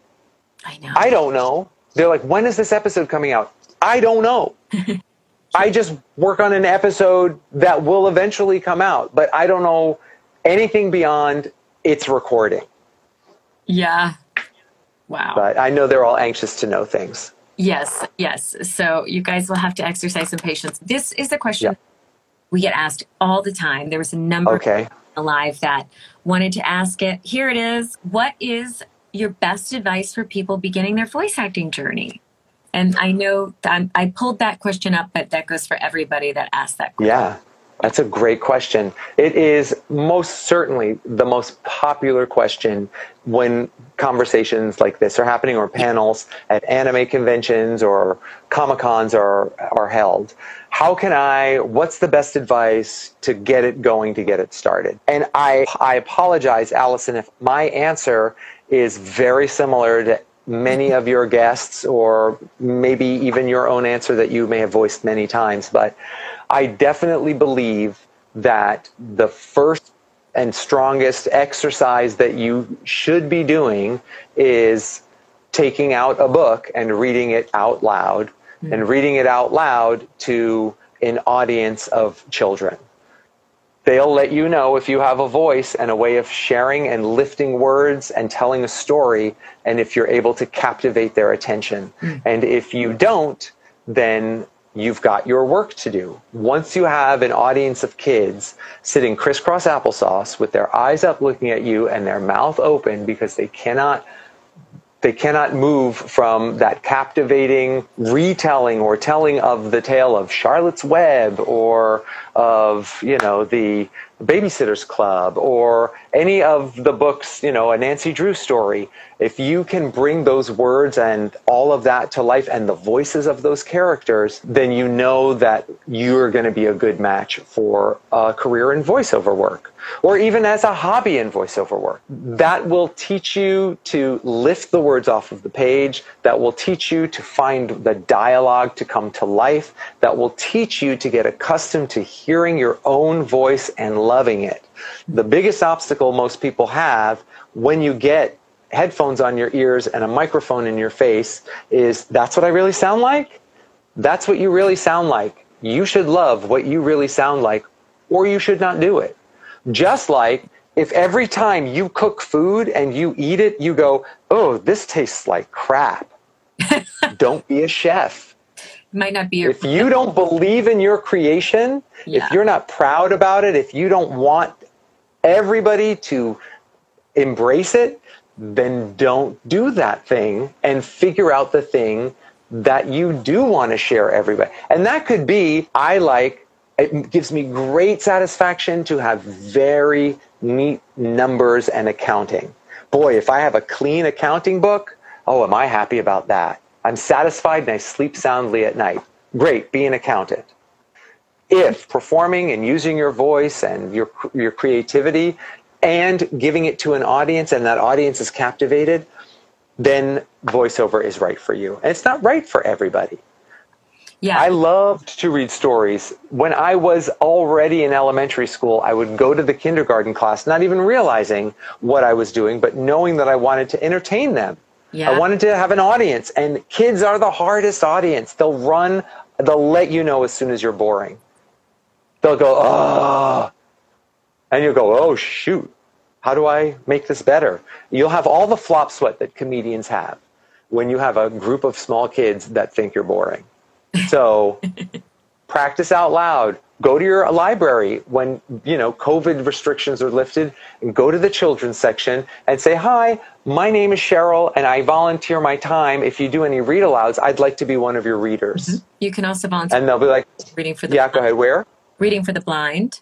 I know. I don't know. They're like, when is this episode coming out? I don't know. I just work on an episode that will eventually come out, but I don't know anything beyond its recording. yeah. Wow. But I know they're all anxious to know things. Yes, yes. So you guys will have to exercise some patience. This is a question Yeah. we get asked all the time. There was a number Okay. alive that wanted to ask it. Here it is. What is your best advice for people beginning their voice acting journey? And I know that I pulled that question up, but that goes for everybody that asked that question. Yeah, that's a great question. It is most certainly the most popular question when conversations like this are happening or panels at anime conventions or Comic Cons are, are held. How can I, what's the best advice to get it going, to get it started? And I, I apologize, Allison, if my answer is very similar to many of your guests or maybe even your own answer that you may have voiced many times but i definitely believe that the first and strongest exercise that you should be doing is taking out a book and reading it out loud hmm. and reading it out loud to an audience of children they'll let you know if you have a voice and a way of sharing and lifting words and telling a story and if you're able to captivate their attention. Hmm. And if you don't, then you've got your work to do. Once you have an audience of kids sitting crisscross applesauce with their eyes up looking at you and their mouth open because they cannot they cannot move from that captivating retelling or telling of the tale of Charlotte's Web or of you know the Babysitter's Club or any of the books, you know, a Nancy Drew story, if you can bring those words and all of that to life and the voices of those characters, then you know that you're going to be a good match for a career in voiceover work or even as a hobby in voiceover work. That will teach you to lift the words off of the page. That will teach you to find the dialogue to come to life. That will teach you to get accustomed to hearing your own voice and loving it. The biggest obstacle most people have when you get headphones on your ears and a microphone in your face is that's what I really sound like? That's what you really sound like. You should love what you really sound like, or you should not do it. Just like if every time you cook food and you eat it, you go, oh, this tastes like crap. don't be a chef. Might not be. If you don't believe in your creation, yeah. if you're not proud about it, if you don't want everybody to embrace it, then don't do that thing and figure out the thing that you do want to share everybody. And that could be I like it gives me great satisfaction to have very neat numbers and accounting. Boy, if I have a clean accounting book, oh, am I happy about that? I'm satisfied and I sleep soundly at night. Great, be an accountant. If performing and using your voice and your, your creativity and giving it to an audience and that audience is captivated, then voiceover is right for you. And it's not right for everybody. Yeah. I loved to read stories. When I was already in elementary school, I would go to the kindergarten class, not even realizing what I was doing, but knowing that I wanted to entertain them. Yeah. I wanted to have an audience, and kids are the hardest audience. They'll run, they'll let you know as soon as you're boring. They'll go, oh, and you'll go, oh, shoot, how do I make this better? You'll have all the flop sweat that comedians have when you have a group of small kids that think you're boring. So practice out loud. Go to your library when, you know, COVID restrictions are lifted and go to the children's section and say, hi, my name is Cheryl and I volunteer my time. If you do any read alouds, I'd like to be one of your readers. Mm-hmm. You can also volunteer. And they'll be like, reading for the Yeah, blind. go ahead. Where? Reading for the blind.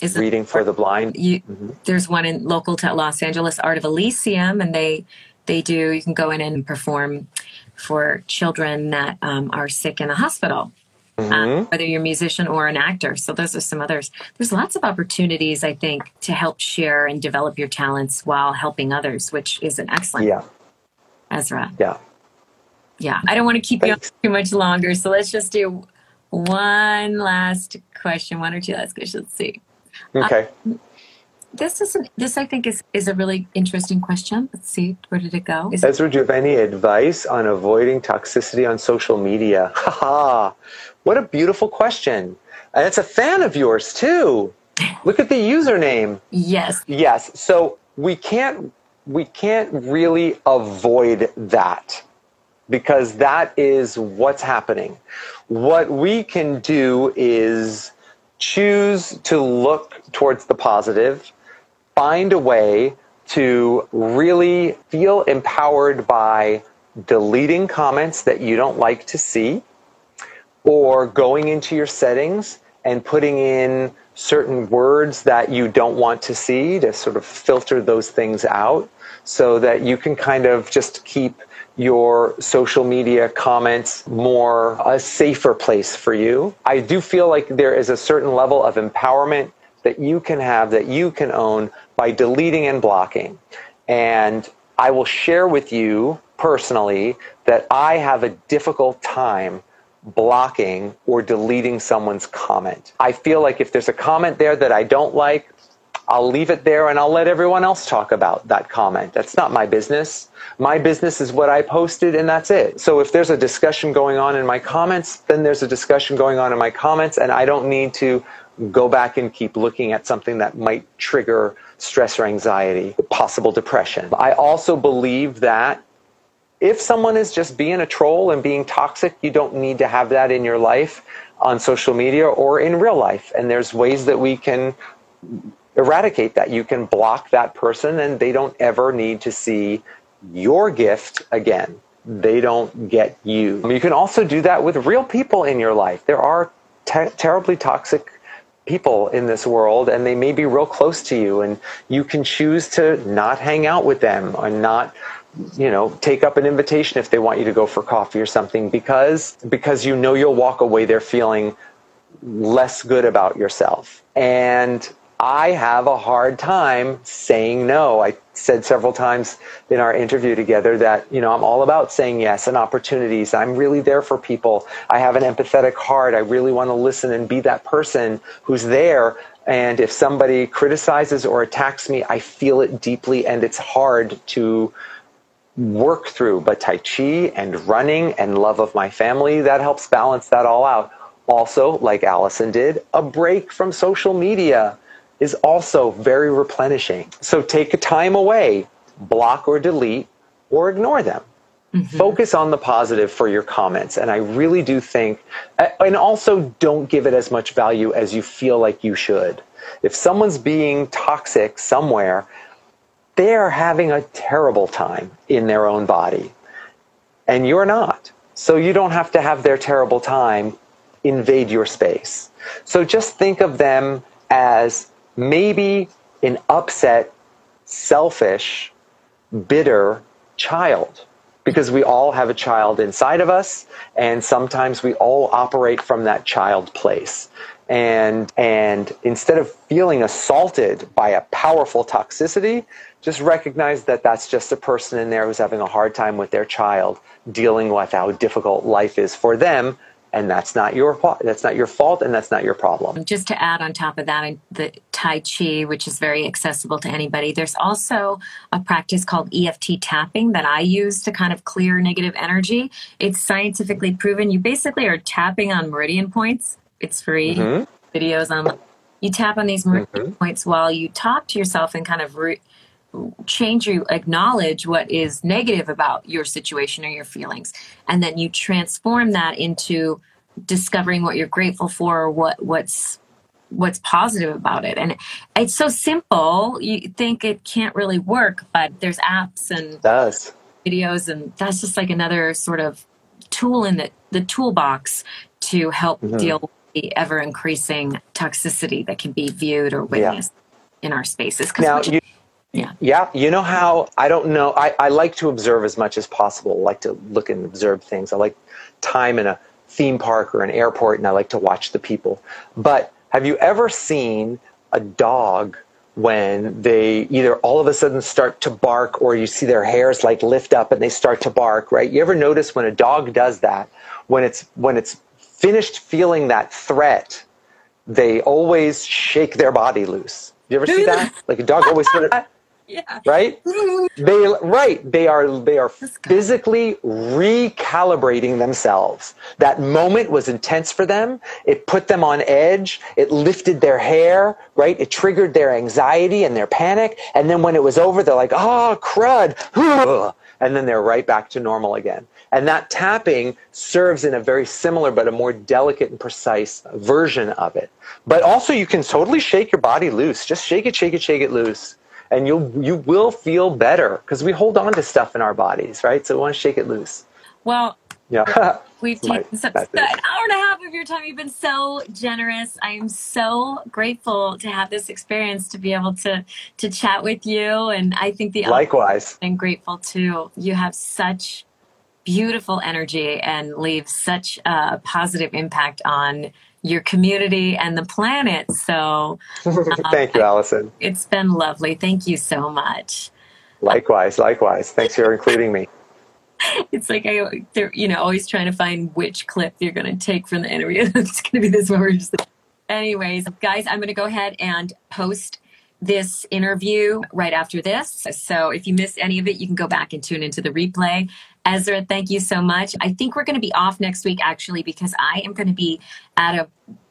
Is reading for the blind. You, mm-hmm. There's one in local to Los Angeles, Art of Elysium, and they they do. You can go in and perform for children that um, are sick in the hospital. Mm-hmm. Um, whether you're a musician or an actor. So those are some others. There's lots of opportunities, I think, to help share and develop your talents while helping others, which is an excellent. Yeah. Ezra. Yeah. Yeah. I don't want to keep Thanks. you too much longer. So let's just do one last question, one or two last questions. Let's see. Okay. Uh, this is this I think is is a really interesting question. Let's see where did it go? Is Ezra, do you have any advice on avoiding toxicity on social media? Haha, what a beautiful question, and it's a fan of yours too. Look at the username. Yes. Yes. So we can't we can't really avoid that because that is what's happening. What we can do is choose to look towards the positive find a way to really feel empowered by deleting comments that you don't like to see or going into your settings and putting in certain words that you don't want to see to sort of filter those things out so that you can kind of just keep your social media comments more a safer place for you. I do feel like there is a certain level of empowerment that you can have, that you can own by deleting and blocking. And I will share with you personally that I have a difficult time blocking or deleting someone's comment. I feel like if there's a comment there that I don't like, I'll leave it there and I'll let everyone else talk about that comment. That's not my business. My business is what I posted and that's it. So if there's a discussion going on in my comments, then there's a discussion going on in my comments and I don't need to go back and keep looking at something that might trigger stress or anxiety, possible depression. I also believe that if someone is just being a troll and being toxic, you don't need to have that in your life on social media or in real life. And there's ways that we can eradicate that. You can block that person and they don't ever need to see your gift again. They don't get you. You can also do that with real people in your life. There are ter- terribly toxic people in this world and they may be real close to you and you can choose to not hang out with them or not you know take up an invitation if they want you to go for coffee or something because because you know you'll walk away there feeling less good about yourself and I have a hard time saying no. I said several times in our interview together that, you know, I'm all about saying yes and opportunities. I'm really there for people. I have an empathetic heart. I really want to listen and be that person who's there. And if somebody criticizes or attacks me, I feel it deeply and it's hard to work through. But Tai Chi and running and love of my family, that helps balance that all out. Also, like Allison did, a break from social media is also very replenishing. So take a time away, block or delete or ignore them. Mm-hmm. Focus on the positive for your comments. And I really do think, and also don't give it as much value as you feel like you should. If someone's being toxic somewhere, they are having a terrible time in their own body. And you're not. So you don't have to have their terrible time invade your space. So just think of them as maybe an upset, selfish, bitter child. Because we all have a child inside of us, and sometimes we all operate from that child place. And, and instead of feeling assaulted by a powerful toxicity, just recognize that that's just a person in there who's having a hard time with their child, dealing with how difficult life is for them, and that's not your that's not your fault and that's not your problem. Just to add on top of that the tai chi which is very accessible to anybody there's also a practice called EFT tapping that i use to kind of clear negative energy. It's scientifically proven. You basically are tapping on meridian points. It's free. Mm-hmm. videos on you tap on these meridian mm-hmm. points while you talk to yourself and kind of re- change you acknowledge what is negative about your situation or your feelings and then you transform that into discovering what you're grateful for or what what's what's positive about it and it's so simple you think it can't really work but there's apps and it does videos and that's just like another sort of tool in the, the toolbox to help mm-hmm. deal with the ever increasing toxicity that can be viewed or witnessed yeah. in our spaces now you yeah. Yeah. You know how I don't know. I, I like to observe as much as possible. I like to look and observe things. I like time in a theme park or an airport and I like to watch the people. But have you ever seen a dog when they either all of a sudden start to bark or you see their hairs like lift up and they start to bark, right? You ever notice when a dog does that, when it's when it's finished feeling that threat, they always shake their body loose. You ever see that? Like a dog always sort of yeah. Right? they right. They are they are physically recalibrating themselves. That moment was intense for them. It put them on edge. It lifted their hair, right? It triggered their anxiety and their panic. And then when it was over, they're like, oh crud. And then they're right back to normal again. And that tapping serves in a very similar but a more delicate and precise version of it. But also you can totally shake your body loose. Just shake it, shake it, shake it loose and you'll you will feel better because we hold on to stuff in our bodies, right? So we want to shake it loose. Well, yeah. We've taken some, an hour and a half of your time. You've been so generous. I am so grateful to have this experience to be able to to chat with you. And I think the likewise. I'm grateful too. You have such beautiful energy and leave such a positive impact on your community and the planet. So, um, thank you, Allison. It's been lovely. Thank you so much. Likewise, likewise. Thanks for including me. It's like I, they're you know always trying to find which clip you're going to take from the interview. it's going to be this one. We're just, anyways, guys, I'm going to go ahead and post this interview right after this. So if you miss any of it, you can go back and tune into the replay. Ezra, thank you so much. I think we're going to be off next week actually because I am going to be at a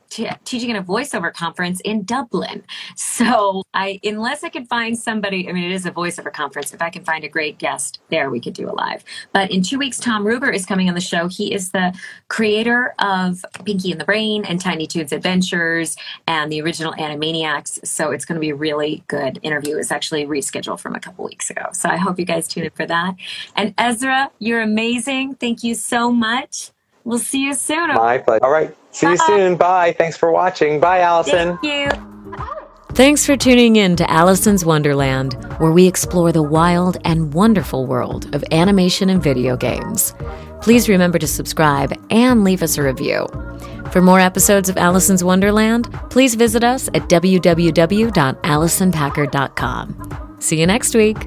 t- teaching in a voiceover conference in Dublin. So I, unless I can find somebody, I mean, it is a voiceover conference. If I can find a great guest there, we could do a live. But in two weeks, Tom Ruegger is coming on the show. He is the creator of Pinky and the Brain and Tiny Toons Adventures and the original Animaniacs. So it's going to be a really good interview. It's actually rescheduled from a couple weeks ago. So I hope you guys tune in for that. And Ezra, you're amazing. Thank you so much. We'll see you soon. My pleasure. All right. See you soon. Bye. Thanks for watching. Bye, Allison. Thank you. Thanks for tuning in to Allison's Wonderland, where we explore the wild and wonderful world of animation and video games. Please remember to subscribe and leave us a review. For more episodes of Allison's Wonderland, please visit us at www.allisonpackard.com. See you next week.